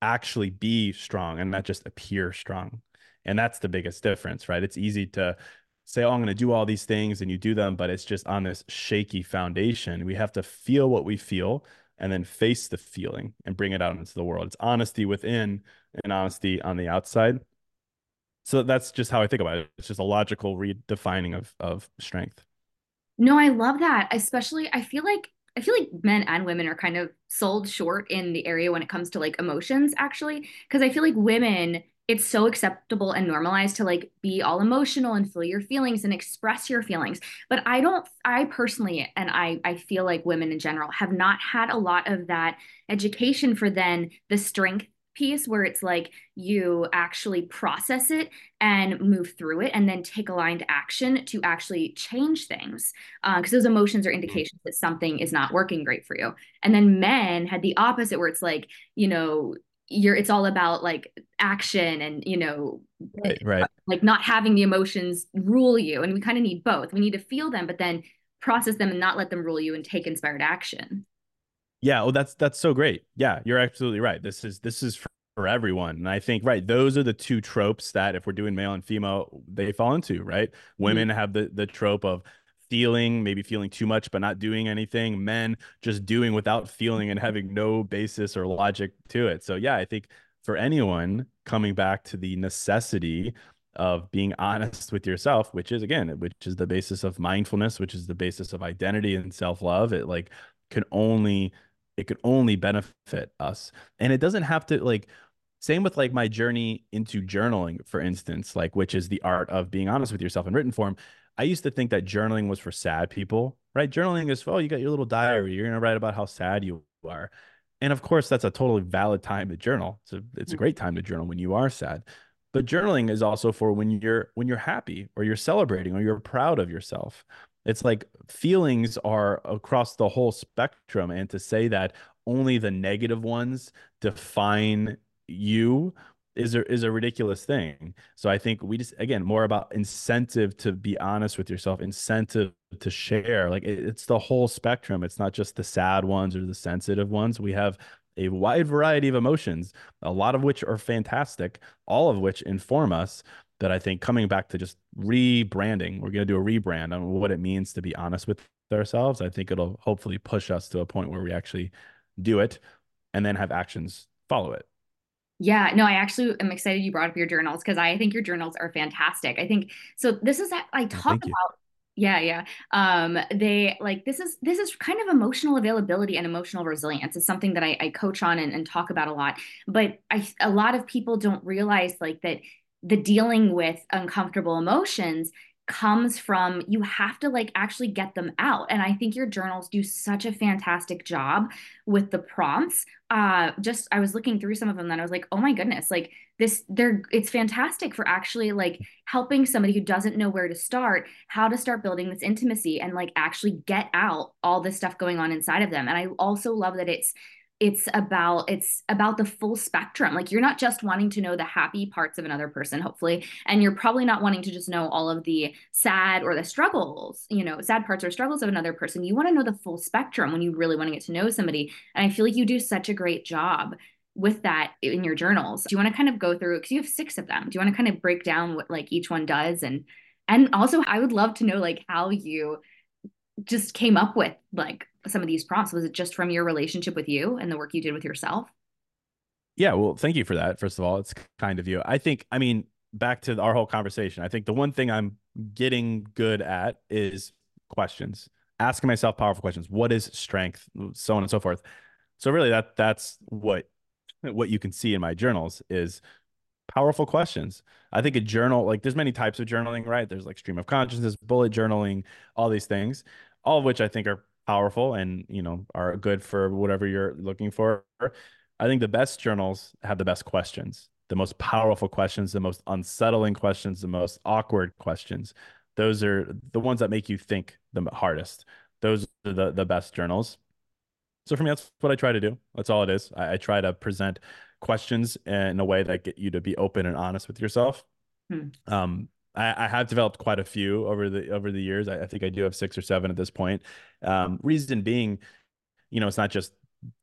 actually be strong and not just appear strong. And that's the biggest difference, right? It's easy to say, oh, I'm going to do all these things and you do them, but it's just on this shaky foundation. We have to feel what we feel and then face the feeling and bring it out into the world. It's honesty within and honesty on the outside. So that's just how I think about it. It's just a logical redefining of of strength. No, I love that. Especially I feel like I feel like men and women are kind of sold short in the area when it comes to like emotions actually because I feel like women it's so acceptable and normalized to like be all emotional and feel your feelings and express your feelings but i don't i personally and i i feel like women in general have not had a lot of that education for then the strength piece where it's like you actually process it and move through it and then take aligned action to actually change things because uh, those emotions are indications that something is not working great for you. And then men had the opposite where it's like you know you're it's all about like action and you know right, right. like not having the emotions rule you. And we kind of need both. We need to feel them but then process them and not let them rule you and take inspired action yeah well that's that's so great yeah you're absolutely right this is this is for, for everyone and i think right those are the two tropes that if we're doing male and female they fall into right women mm-hmm. have the the trope of feeling, maybe feeling too much, but not doing anything. Men just doing without feeling and having no basis or logic to it. So, yeah, I think for anyone coming back to the necessity of being honest with yourself, which is again, which is the basis of mindfulness, which is the basis of identity and self love, it like can only, it could only benefit us. And it doesn't have to like, same with like my journey into journaling, for instance, like which is the art of being honest with yourself in written form. I used to think that journaling was for sad people, right? Journaling is, oh, you got your little diary. You're going to write about how sad you are. And of course, that's a totally valid time to journal. It's a, it's a mm. great time to journal when you are sad. But journaling is also for when you're when you're happy or you're celebrating or you're proud of yourself. It's like feelings are across the whole spectrum. And to say that only the negative ones define you is a, is a ridiculous thing. So I think we just again more about incentive to be honest with yourself, incentive to share. Like it, it's the whole spectrum. It's not just the sad ones or the sensitive ones. We have a wide variety of emotions, a lot of which are fantastic, all of which inform us. That I think coming back to just rebranding, we're going to do a rebrand on what it means to be honest with ourselves. I think it'll hopefully push us to a point where we actually do it and then have actions follow it. Yeah, no, I actually am excited you brought up your journals because I think your journals are fantastic. I think so. This is I talk about. Yeah, yeah. Um, they like this is this is kind of emotional availability and emotional resilience is something that I, I coach on and, and talk about a lot. But I a lot of people don't realize like that the dealing with uncomfortable emotions comes from you have to like actually get them out. And i think your journals do such a fantastic job with the prompts. Uh just i was looking through some of them and i was like oh my goodness like this they're it's fantastic for actually like helping somebody who doesn't know where to start how to start building this intimacy and like actually get out all this stuff going on inside of them. And i also love that it's it's about it's about the full spectrum. Like you're not just wanting to know the happy parts of another person hopefully and you're probably not wanting to just know all of the sad or the struggles you know sad parts or struggles of another person. You want to know the full spectrum when you really want to get to know somebody and i feel like you do such a great job with that in your journals. Do you want to kind of go through because you have six of them do you want to kind of break down what like each one does? And and also i would love to know like how you just came up with like some of these prompts? Was it just from your relationship with you and the work you did with yourself? Yeah, well, thank you for that. First of all, it's kind of you. I think, I mean, back to our whole conversation, I think the one thing I'm getting good at is questions, asking myself powerful questions. What is strength? So on and so forth. So really that that's what what you can see in my journals is powerful questions. I think a journal, like there's many types of journaling, right? There's like stream of consciousness, bullet journaling, all these things, all of which I think are powerful and, you know, are good for whatever you're looking for. I think the best journals have the best questions, the most powerful questions, the most unsettling questions, the most awkward questions. Those are the ones that make you think the hardest. Those are the, the best journals. So for me, that's what I try to do. That's all it is. I, I try to present questions in a way that get you to be open and honest with yourself. Hmm. Um, I, I, have developed quite a few over the over the years. I, I, think I do have six or seven at this point. Um, reason being, you know, it's not just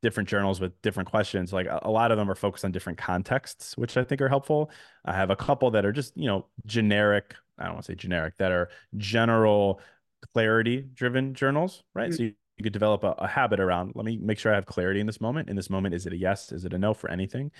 different journals with different questions. Like a, a lot of them are focused on different contexts, which I think are helpful. I have a couple that are just you know generic. I don't want to say generic. That are general clarity driven journals, right? Mm-hmm. So you, you could develop a, a, habit around let me make sure I have clarity in this moment. In this moment, is it a yes? Is it a no for anything?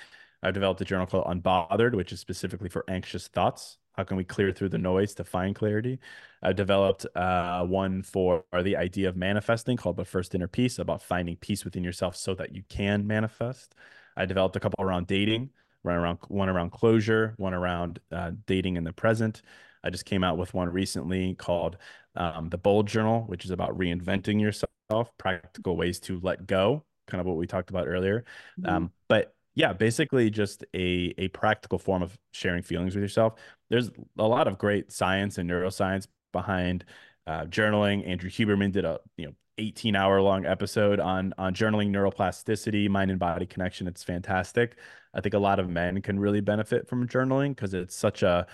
I've developed a journal called Unbothered, which is specifically for anxious thoughts. How can we clear through the noise to find clarity? I've developed uh, one for the idea of manifesting called The First Inner Peace, about finding peace within yourself so that you can manifest. I developed a couple around dating, one around one around closure, one around uh, dating in the present. I just came out with one recently called um, the Bold Journal, which is about reinventing yourself, practical ways to let go, kind of what we talked about earlier. Mm-hmm. Um, but yeah, basically just a a practical form of sharing feelings with yourself. There's a lot of great science and neuroscience behind uh, journaling. Andrew Huberman did a you know 18 hour long episode on on journaling neuroplasticity mind and body connection. It's fantastic. I think a lot of men can really benefit from journaling because it's such a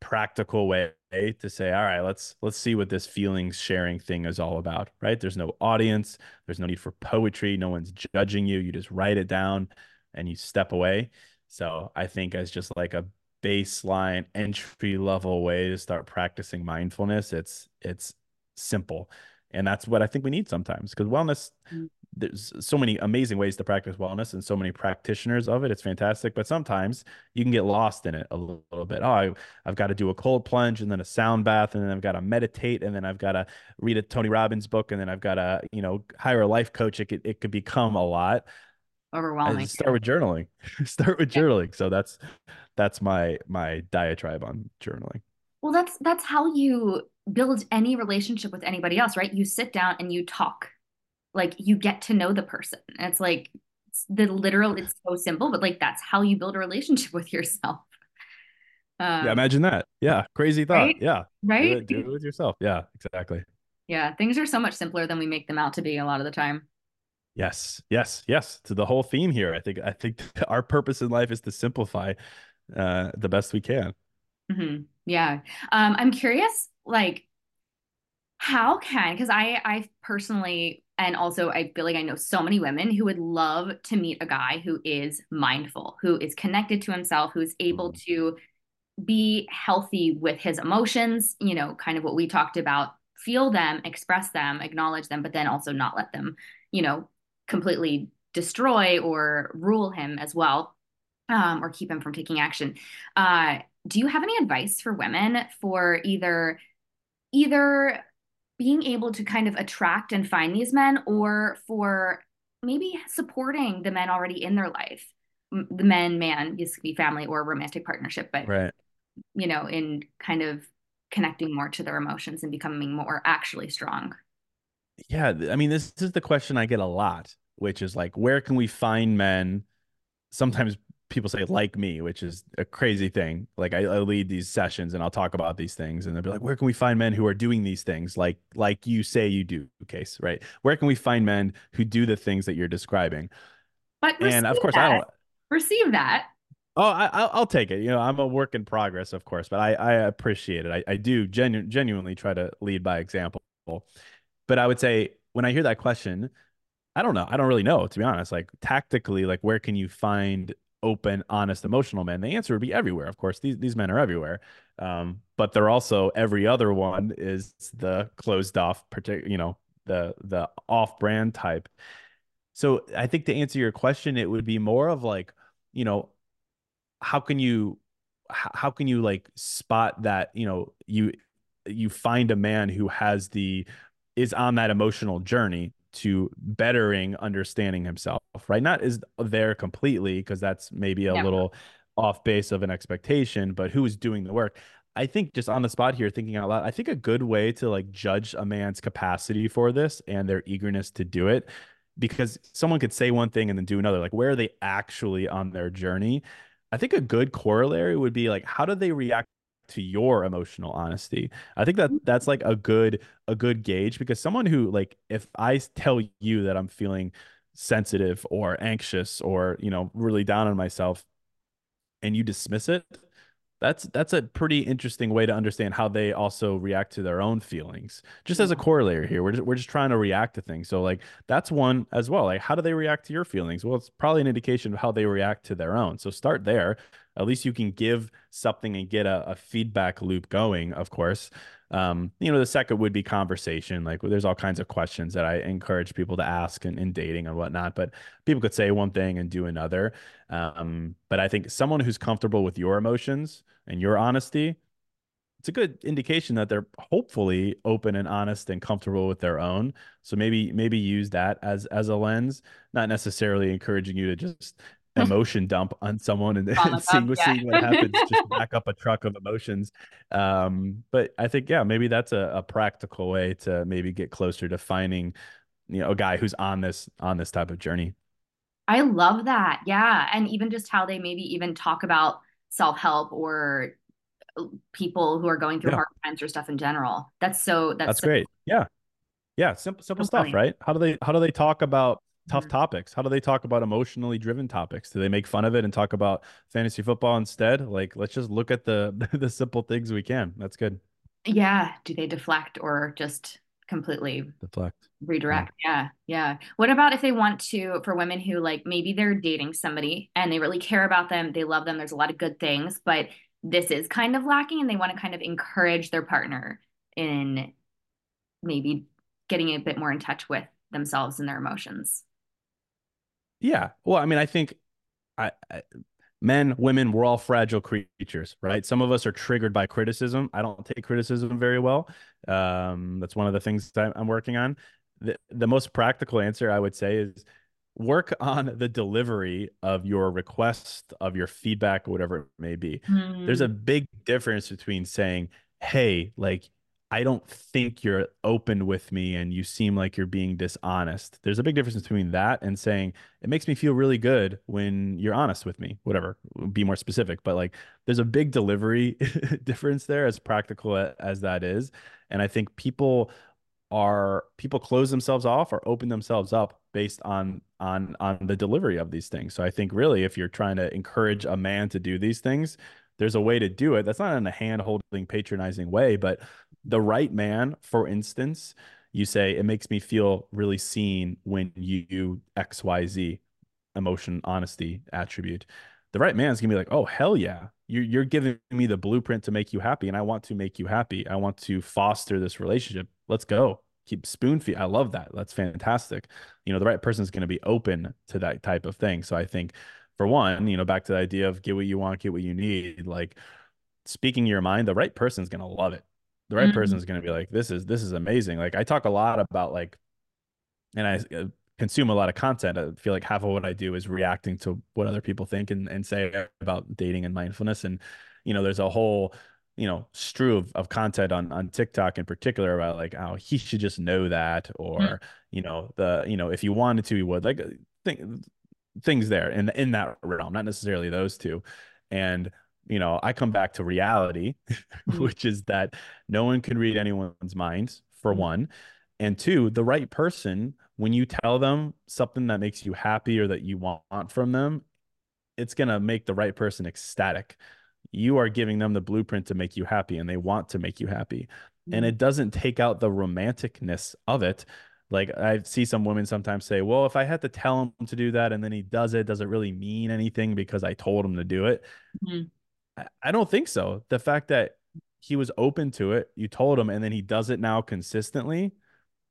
practical way to say all right let's let's see what this feelings sharing thing is all about right? There's no audience. There's no need for poetry. No one's judging you. You just write it down and you step away. So i think as just like a baseline entry level way to start practicing mindfulness it's it's simple and that's what i think we need sometimes because wellness mm there's so many amazing ways to practice wellness and so many practitioners of it. It's fantastic, but sometimes you can get lost in it a little, little bit. Oh, I, have got to do a cold plunge and then a sound bath, and then I've got to meditate, and then I've got to read a Tony Robbins book, and then I've got to, you know, hire a life coach. It could, it could become a lot. Overwhelming. start with journaling. start with yeah. journaling. So that's that's my my diatribe on journaling. Well, that's that's how you build any relationship with anybody else, right? You sit down and you talk like you get to know the person. And it's like it's the literal, it's so simple, but like that's how you build a relationship with yourself. Um, yeah, imagine that. Yeah, crazy thought. Right? Yeah, right. Do it, do it with yourself. Yeah, exactly. Yeah, things are so much simpler than we make them out to be a lot of the time. Yes, yes, yes. To the whole theme here, I think I think our purpose in life is to simplify uh, the best we can. Mm-hmm. Yeah, um, I'm curious, like, how can because I I personally and also I feel like I know so many women who would love to meet a guy who is mindful, who is connected to himself, who's able mm-hmm. to be healthy with his emotions. You know, kind of what we talked about feel them, express them, acknowledge them, but then also not let them, you know, completely destroy or rule him as well, um, or keep him from taking action. Uh, do you have any advice for women for either either being able to kind of attract and find these men, or for maybe supporting the men already in their life? The men, man, this could be family or romantic partnership, but right. you know, in kind of connecting more to their emotions and becoming more actually strong? Yeah, I mean, this, is the question I get a lot, which is like, where can we find men? Sometimes people say like me, which is a crazy thing. Like I, I, lead these sessions and I'll talk about these things, and they'll be like, "Where can we find men who are doing these things like like you say you do?" Case right? Where can we find men who do the things that you're describing? But and of course, that. I don't receive that. Oh, I, will take it. You know, I'm a work in progress, of course, but I, I appreciate it. I, I do genu- genuinely try to lead by example. But I would say when I hear that question, I don't know. I don't really know, to be honest. Like tactically, like where can you find open, honest, emotional men? The answer would be everywhere. Of course, these these men are everywhere. Um, but they're also every other one is the closed off, particular, you know, the the off brand type. So I think to answer your question, it would be more of like, you know, how can you how can you like spot that you know you you find a man who has the is on that emotional journey to bettering understanding himself right? Not is there completely because that's maybe a yeah. little off base of an expectation but who is doing the work? I think just on the spot here thinking out loud i think a good way to like judge a man's capacity for this and their eagerness to do it because someone could say one thing and then do another like where are they actually on their journey? I think a good corollary would be like, how do they react to your emotional honesty? I think that that's mm-hmm. like a good a good gauge because someone who like if I tell you that I'm feeling sensitive or anxious or you know really down on myself and you dismiss it that's that's a pretty interesting way to understand how they also react to their own feelings. Just as a corollary here we're just, we're just trying to react to things. So like that's one as well. Like how do they react to your feelings? Well it's probably an indication of how they react to their own. So start there. At least you can give something and get a, a feedback loop going of course um, you know, the second would be conversation. Like there's all kinds of questions that I encourage people to ask in, in dating and whatnot, but people could say one thing and do another. Um, but I think someone who's comfortable with your emotions and your honesty, it's a good indication that they're hopefully open and honest and comfortable with their own. So maybe maybe use that as as a lens, not necessarily encouraging you to just emotion dump on someone and, and seeing, yeah. seeing what happens just back up a truck of emotions. Um, but i think yeah maybe that's a, a, practical way to maybe get closer to finding you know a guy who's on this on this type of journey. I love that yeah and even just how they maybe even talk about self-help or uh, people who are going through yeah. hard times or stuff in general. That's so that's, that's so great yeah. Yeah simple simple stuff right? How do they how do they talk about tough mm-hmm. topics? How do they talk about emotionally driven topics? Do they make fun of it and talk about fantasy football instead? Like, let's just look at the the simple things we can. That's good. Yeah. Do they deflect or just completely deflect? Redirect. Yeah. yeah. Yeah. What about if they want to, for women who like maybe they're dating somebody and they really care about them, they love them, there's a lot of good things, but this is kind of lacking and they want to kind of encourage their partner in maybe getting a bit more in touch with themselves and their emotions. Yeah. Well, I mean, I think I, I, men, women, we're all fragile creatures, right? Some of us are triggered by criticism. I don't take criticism very well. Um, that's one of the things that I'm working on. The, the most practical answer I would say is work on the delivery of your request, of your feedback, whatever it may be. Mm. There's a hmm. big difference between saying, Hey, like, I don't think you're open with me and you seem like you're being dishonest. There's a big difference between that and saying it makes me feel really good when you're honest with me, whatever, be more specific. But like there's a big delivery difference there, as practical as that is. And I think people are people close themselves off or open themselves up based on on on the delivery of these things. So I think really if you're trying to encourage a man to do these things, there's a way to do it. That's not in a hand holding, patronizing way, but the right man, for instance, you say, it makes me feel really seen when you XYZ emotion, honesty attribute. The right man's gonna be like, oh, hell yeah. You're, you're giving me the blueprint to make you happy, and I want to make you happy. I want to foster this relationship. Let's go. Keep spoon feed. I love that. That's fantastic. You know, the right person is going to be open to that type of thing. So I think for one, you know, back to the idea of get what you want, get what you need, like speaking your mind, the right person's going to love it. The right mm-hmm. person's going to be like, this is, this is amazing. Like I talk a lot about like, and I uh, consume a lot of content. I feel like half of what I do is reacting to what other people think and, and say about dating and mindfulness. And, you know, there's a whole, you know, strew of, of content on, on TikTok in particular about like, oh, he should just know that, or, mm-hmm. you know, the, you know, if you wanted to, he would like think things there in in that realm, not necessarily those two. And you know, I come back to reality, mm-hmm. which is that no one can read anyone's minds for mm-hmm. one, and two, the right person when you tell them something that makes you happy or that you want from them, it's going to make the right person ecstatic. You are giving them the blueprint to make you happy and they want to make you happy. And it doesn't take out the romanticness of it like I see some women sometimes say, "Well, if I had to tell him to do that and then he does it, does it really mean anything because I told him to do it?" Mm-hmm. I, I don't think so. The fact that he was open to it, you told him, and then he does it now consistently.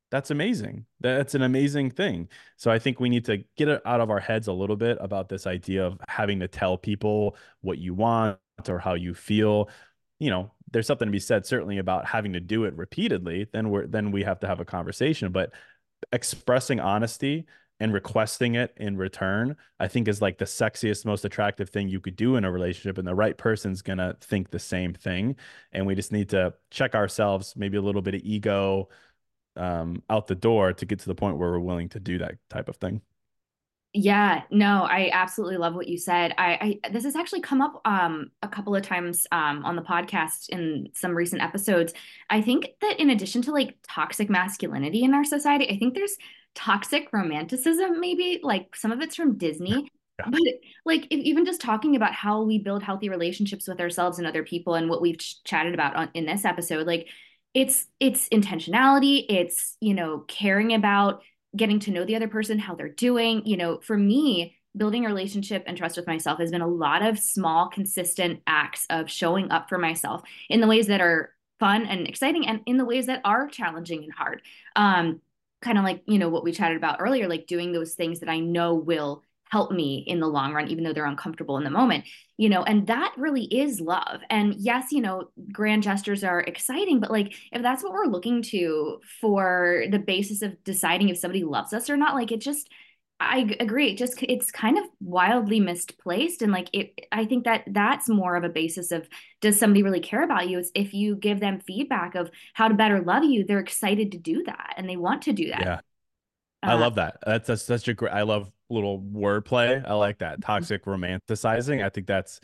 That's amazing. That's an amazing thing. So I think we need to get it out of our heads a little bit about this idea of having to tell people what you want or how you feel you know there's something to be said certainly about having to do it repeatedly then we're then we have to have a conversation. But expressing honesty and requesting it in return i think is like the sexiest most attractive thing you could do in a relationship and the right person's to think the same thing. And we just need to check ourselves maybe a little bit of ego um, out the door to get to the point where we're willing to do that type of thing yeah, no, I absolutely love what you said. I, I this has actually come up um a couple of times um on the podcast in some recent episodes. I think that in addition to like toxic masculinity in our society, I think there's toxic romanticism maybe like some of it's from Disney. Yeah. But like if, even just talking about how we build healthy relationships with ourselves and other people and what we've ch- chatted about on, in this episode, like it's it's intentionality, it's you know caring about getting to know the other person, how they're doing. You know, for me, building a relationship and trust with myself has been a lot of small, consistent acts of showing up for myself in the ways that are fun and exciting and in the ways that are challenging and hard. Um, kind of like, you know, what we chatted about earlier, like doing those things that I know will help me in the long run even though they're uncomfortable in the moment you know and that really is love and yes you know grand gestures are exciting but like if that's what we're looking to for the basis of deciding if somebody loves us or not like it just I agree. It just it's kind of wildly misplaced, and like it. I think that that's more of a basis of does somebody really care about you? Is if you give them feedback of how to better love you, they're excited to do that and they want to do that. Yeah, I uh, love that. That's, that's such a great. I love little wordplay. I like that toxic romanticizing. I think that's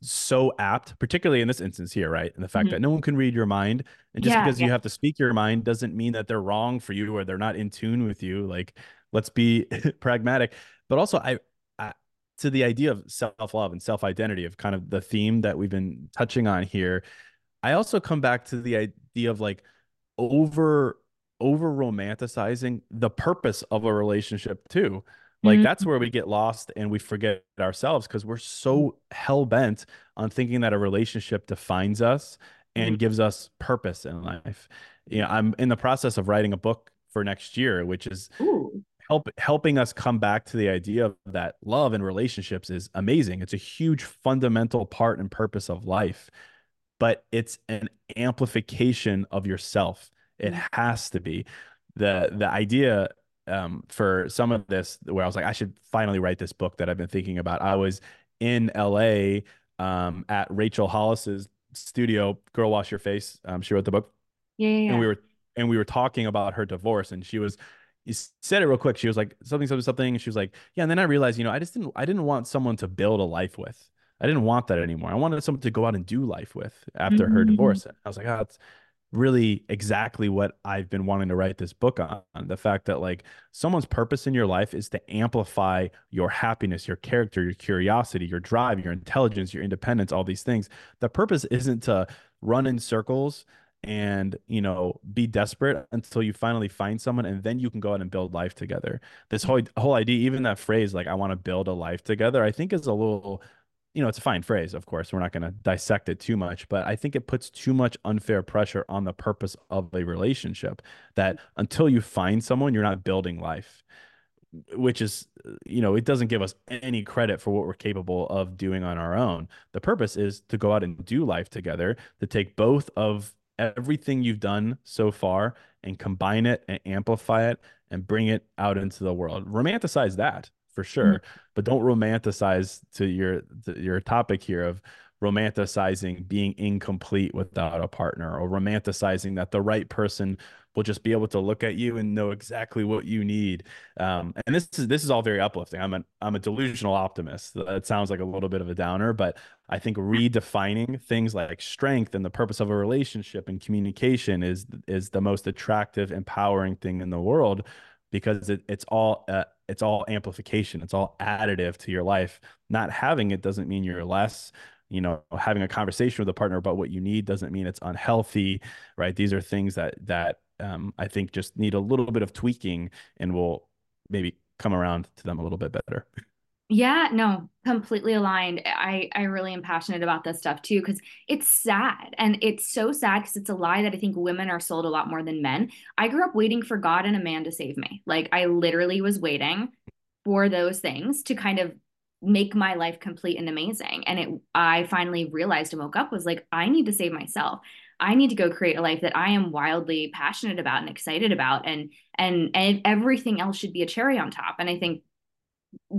so apt, particularly in this instance here, right? And the fact mm-hmm. that no one can read your mind, and just yeah, because yeah. you have to speak your mind doesn't mean that they're wrong for you or they're not in tune with you. Like, let's be pragmatic. But also, I, I to the idea of self love and self identity of kind of the theme that we've been touching on here. I also come back to the idea of like over over romanticizing the purpose of a relationship too. Like mm-hmm. that's where we get lost and we forget ourselves because we're so hell bent on thinking that a relationship defines us and mm-hmm. gives us purpose in life. You know, I'm in the process of writing a book for next year, which is Ooh. help helping us come back to the idea that love and relationships is amazing. It's a huge fundamental part and purpose of life, but it's an amplification of yourself. It mm. has to be the the idea um, for some of this where I was like, I should finally write this book that I've been thinking about. I was in LA um, at Rachel Hollis's studio, Girl Wash Your Face. Um, she wrote the book. Yeah, yeah, and we were and we were talking about her divorce and she was you said it real quick she was like something something something and she was like yeah and then i realized you know i just didn't i didn't want someone to build a life with i didn't want that anymore i wanted someone to go out and do life with after her Mhm. divorce i was like oh that's really exactly what i've been wanting to write this book on the fact that like someone's purpose in your life is to amplify your happiness your character your curiosity your drive your intelligence your independence all these things. The purpose isn't to run in circles and you know be desperate until you finally find someone and then you can go out and build life together. This whole whole idea even that phrase like i want to build a life together i think is a little you know it's a fine phrase of course we're not going to dissect it too much but i think it puts too much unfair pressure on the purpose of a relationship that until you find someone you're not building life which is you know it doesn't give us any credit for what we're capable of doing on our own. The purpose is to go out and do life together to take both of everything you've done so far and combine it and amplify it and bring it out into the world. Romanticize that for sure but don't romanticize to your to your topic here of romanticizing being incomplete without a partner or romanticizing that the right person will just be able to look at you and know exactly what you need. Um, and this is this is all very uplifting. I'm a I'm a delusional optimist. That sounds like a little bit of a downer, but I think redefining things like strength and the purpose of a relationship and communication is is the most attractive, empowering thing in the world because it, it's all uh, it's all amplification. It's all additive to your life. Not having it doesn't mean you're less you know having a conversation with a partner about what you need doesn't mean it's unhealthy right these are things that that um, I think just need a little bit of tweaking and will maybe come around to them a little bit better. Yeah, no, completely aligned. I I really am passionate about this stuff too because it's sad and it's so sad because it's a lie that I think women are sold a lot more than men. I grew up waiting for God and a man to save me. Like I literally was waiting for those things to kind of make my life complete and amazing. And it I finally realized and woke up was like I need to save myself. I need to go create a life that I am wildly passionate about and excited about and and and everything else should be a cherry on top. And I think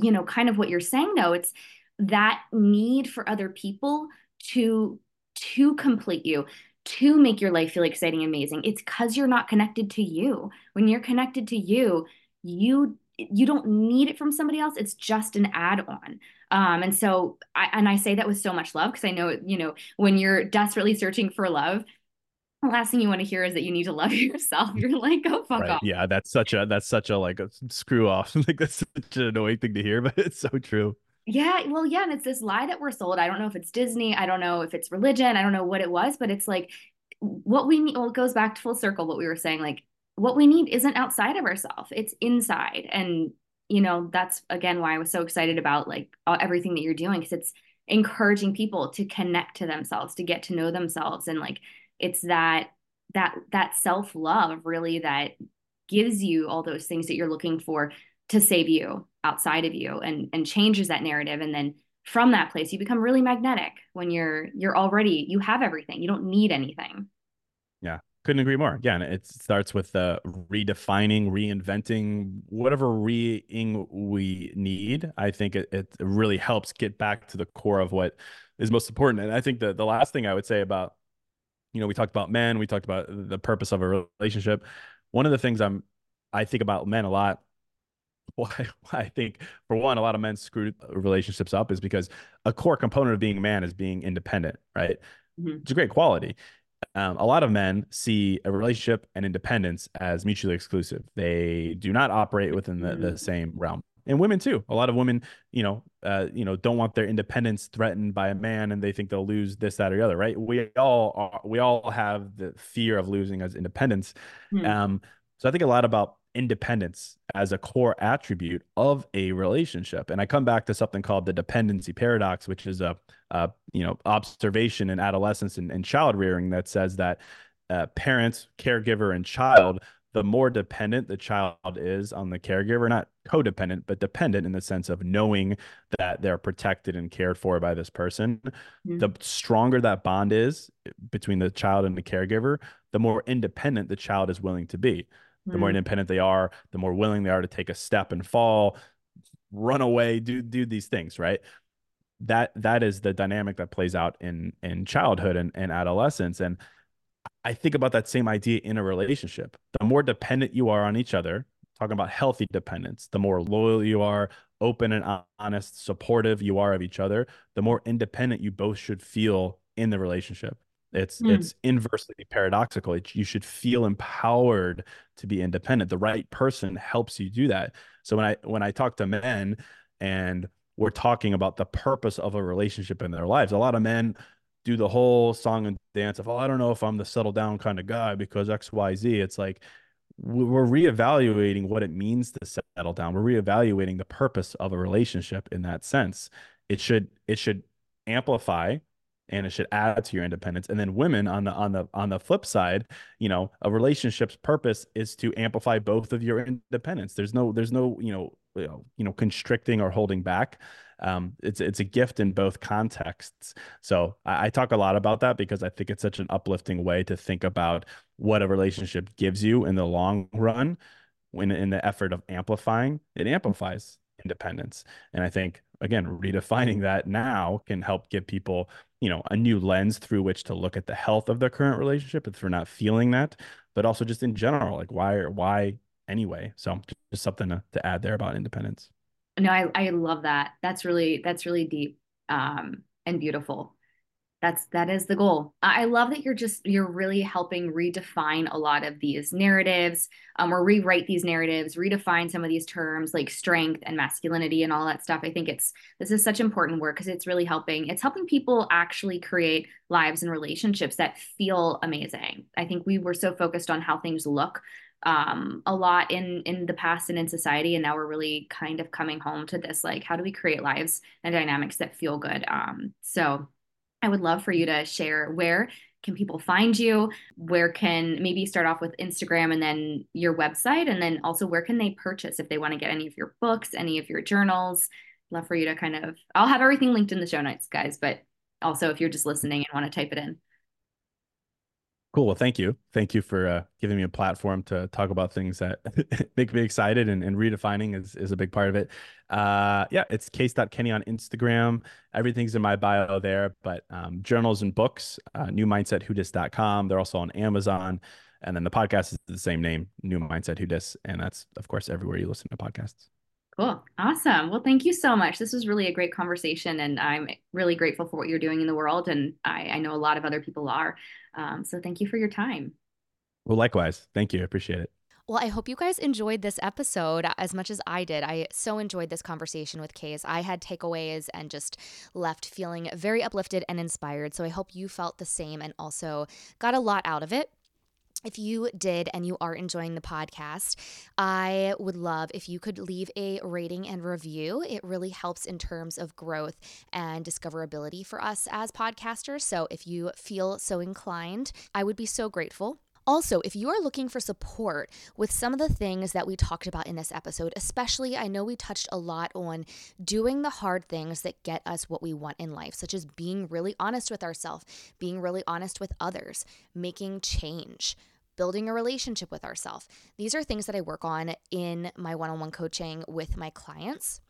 you know, kind of what you're saying though, it's that need for other people to to complete you, to make your life feel exciting and amazing. It's cuz you're not connected to you. When you're connected to you, you you don't need it from somebody else. It's just an add-on. Um, and so I and I say that with so much love because I know, you know, when you're desperately searching for love, the last thing you want to hear is that you need to love yourself. You're like, go fuck right. off. Yeah, that's such a that's such a like a screw off. like that's such an annoying thing to hear, but it's so true. Yeah, well, yeah, and it's this lie that we're sold. I don't know if it's Disney, I don't know if it's religion, I don't know what it was, but it's like what we need. Well, it goes back to full circle what we were saying. Like what we need isn't outside of ourselves; it's inside. And you know, that's again why I was so excited about like everything that you're doing because it's encouraging people to connect to themselves, to get to know themselves, and like it's that that that self-love really that gives you all those things that you're looking for to save you outside of you and and changes that narrative. And then from that place you become really magnetic when you're you're already you have everything. You don't need anything. Yeah. Couldn't agree more. Again it starts with uh, redefining reinventing whatever reing we need. I think it, it really helps get back to the core of what is most important. And i think that the last thing i would say about you know, we talked about men, we talked about the purpose of a relationship. One of the things I'm I think about men a lot. Why I think for one, a lot of men screw relationships up is because a core component of being a man is being independent, right? Mm-hmm. It's a great quality. Um, a lot of men see a relationship and independence as mutually exclusive. They do not operate within the, the mm-hmm. same realm and women too. A lot of women, you know, uh, you know, don't want their independence threatened by a man, and they think they'll lose this, that, or the other. Right? We all are, we all have the fear of losing as independence. Hmm. Um, so I think a lot about independence as a core attribute of a relationship. And I come back to something called the dependency paradox, which is a, a you know observation in adolescence and, and child rearing that says that uh, parents, caregiver, and child the more dependent the child is on the caregiver, not codependent, but dependent in the sense of knowing that they're protected and cared for by this person, mm-hmm. the stronger that bond is between the child and the caregiver, the more independent the child is willing to be. The mm-hmm. more independent they are, the more willing they are to take a step and fall, run away, do do these things, right? That that is the dynamic that plays out in in childhood and, and adolescence. And I think about that same idea in a relationship. The more dependent you are on each other, talking about healthy dependence, the more loyal you are, open and honest, supportive you are of each other, the more independent you both should feel in the relationship. It's mm. it's inversely paradoxical. It, you should feel empowered to be independent. The right person helps you do that. So when I when I talk to men and we're talking about the purpose of a relationship in their lives, a lot of men do the whole song and dance of, oh, I don't know if I'm the settle down kind of guy because X Y Z. It's like we're reevaluating what it means to settle down. We're reevaluating the purpose of a relationship in that sense. It should it should amplify and it should add to your independence. And then women on the on the on the flip side, you know, a relationship's purpose is to amplify both of your independence. There's no there's no, you know, you know, constricting or holding back. Um, it's it's a gift in both contexts. So I, I talk a lot about that because I think it's such an uplifting way to think about what a relationship gives you in the long run. When in the effort of amplifying, it amplifies independence. And I think again, redefining that now can help give people you know a new lens through which to look at the health of their current relationship if they're not feeling that but also just in general like why why anyway. So just something to, to add there about independence. No I, I love that. That's really that's really deep um and beautiful. That's that is the goal. I love that you're just you're really helping redefine a lot of these narratives um, or rewrite these narratives redefine some of these terms like strength and masculinity and all that stuff. I think it's this is such important work because it's really helping it's helping people actually create lives and relationships that feel amazing. I think we were so focused on how things look um, a lot in in the past and in society and now we're really kind of coming home to this like how do we create lives and dynamics that feel good um, so I would love for you to share where can people find you? Where can maybe start off with Instagram and then your website? And then also where can they purchase if they want to get any of your books, any of your journals? Love for you to kind of, I'll have everything linked in the show notes, guys, but also if you're just listening and want to type it in. Cool. Well, thank you. Thank you for uh, giving me a platform to talk about things that make me excited and, and, redefining is, is a big part of it. Uh, yeah, it's case.kenny on Instagram. Everything's in my bio there, but um, journals and books, uh, newmindsetwhodis.com. They're also on Amazon. And then the podcast is the same name, New Mindset Who. And that's, of course, everywhere you listen to podcasts. Cool. Awesome. Well, thank you so much. This was really a great conversation, and I'm really grateful for what you're doing in the world. And I, I know a lot of other people are. Um, so thank you for your time. Well, likewise. Thank you. I appreciate it. Well, I hope you guys enjoyed this episode as much as I did. I so enjoyed this conversation with Case. I had takeaways and just left feeling very uplifted and inspired. So I hope you felt the same and also got a lot out of it. If you did and you are enjoying the podcast, I would love if you could leave a rating and review. It really helps in terms of growth and discoverability for us as podcasters. So if you feel so inclined, I would be so grateful. Also, if you are looking for support with some of the things that we talked about in this episode, especially I know we touched a lot on doing the hard things that get us what we want in life, such as being really honest with ourselves, being really honest with others, making change building a relationship with ourselves. These are things that I work on in my one on one coaching with my clients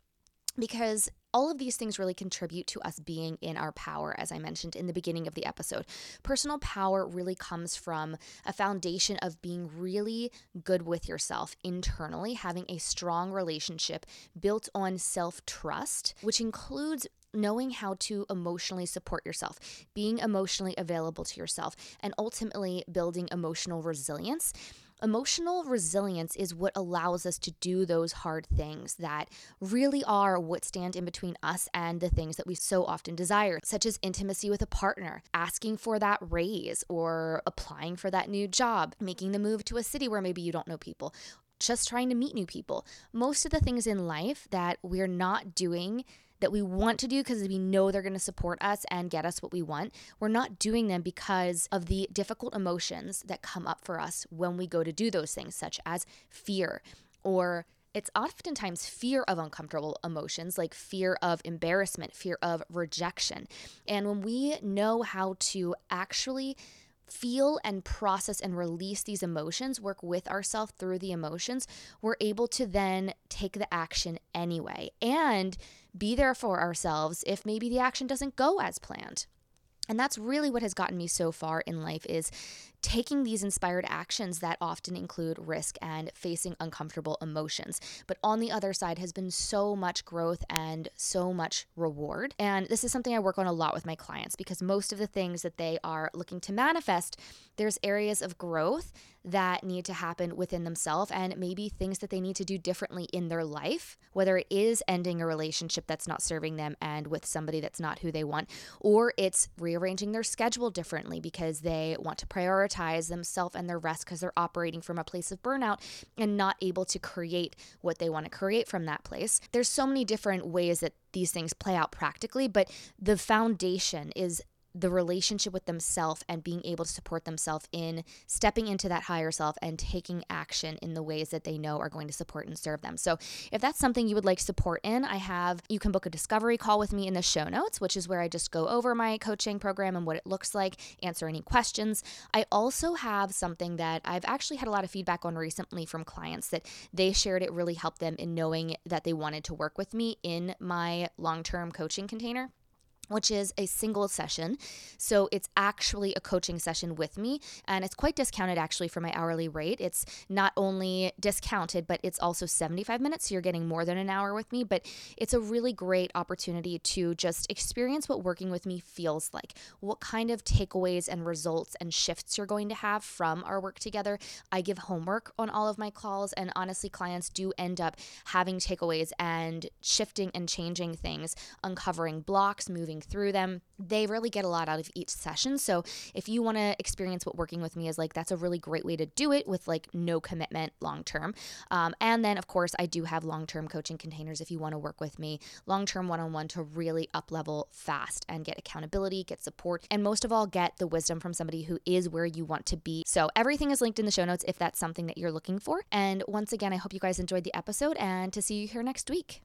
because all of these things really contribute to us being in our power, as I mentioned in the beginning of the episode. Personal power really comes from a foundation of being really good with yourself internally, having a strong relationship built on self trust, which includes knowing how to emotionally support yourself, being emotionally available to yourself, and ultimately building emotional resilience. Emotional resilience is what allows us to do those hard things that really are what stand in between us and the things that we so often desire, such as intimacy with a partner, asking for that raise, or applying for that new job, making the move to a city where maybe you don't know people, just trying to meet new people. Most of the things in life that we're not doing that we want to do because we know they're going to support us and get us what we want. We're not doing them because of the difficult emotions that come up for us when we go to do those things, such as fear or it's oftentimes fear of uncomfortable emotions like fear of embarrassment, fear of rejection. And when we know how to actually feel and process and release these emotions, work with ourselves through the emotions, we're able to then take the action anyway and be there for ourselves if maybe the action doesn't go as planned. And that's really what has gotten me so far in life is taking these inspired actions that often include risk and facing uncomfortable emotions. But on the other side has been so much growth and so much reward. And this is something I work on a lot with my clients because most of the things that they are looking to manifest, there's areas of growth that need to happen within themselves and maybe things that they need to do differently in their life, whether it is ending a relationship that's not serving them and with somebody that's not who they want, or it's rearranging their schedule differently because they want to prioritize themselves and their rest because they're operating from a place of burnout and not able to create what they want to create from that place. There's so many different ways that these things play out practically, but the foundation is the relationship with themselves and being able to support themselves in stepping into that higher self and taking action in the ways that they know are going to support and serve them. So, if that's something you would like support in, I have you can book a discovery call with me in the show notes, which is where I just go over my coaching program and what it looks like, answer any questions. I also have something that I've actually had a lot of feedback on recently from clients that they shared it really helped them in knowing that they wanted to work with me in my long-term coaching container which is a single session. So it's actually a coaching session with me, and it's quite discounted actually for my hourly rate. It's not only discounted, but it's also 75 minutes. So you're getting more than an hour with me, but it's a really great opportunity to just experience what working with me feels like, what kind of takeaways and results and shifts you're going to have from our work together. I give homework on all of my calls, and honestly, clients do end up having takeaways and shifting and changing things, uncovering blocks, moving through them. They really get a lot out of each session. So if you want to experience what working with me is like, that's a really great way to do it with like no commitment long term. Um, and then, of course, I do have long term coaching containers if you want to work with me, long term one on one to really up level fast and get accountability, get support, and most of all, get the wisdom from somebody who is where you want to be. So everything is linked in the show notes if that's something that you're looking for. And once again, I hope you guys enjoyed the episode and to see you here next week.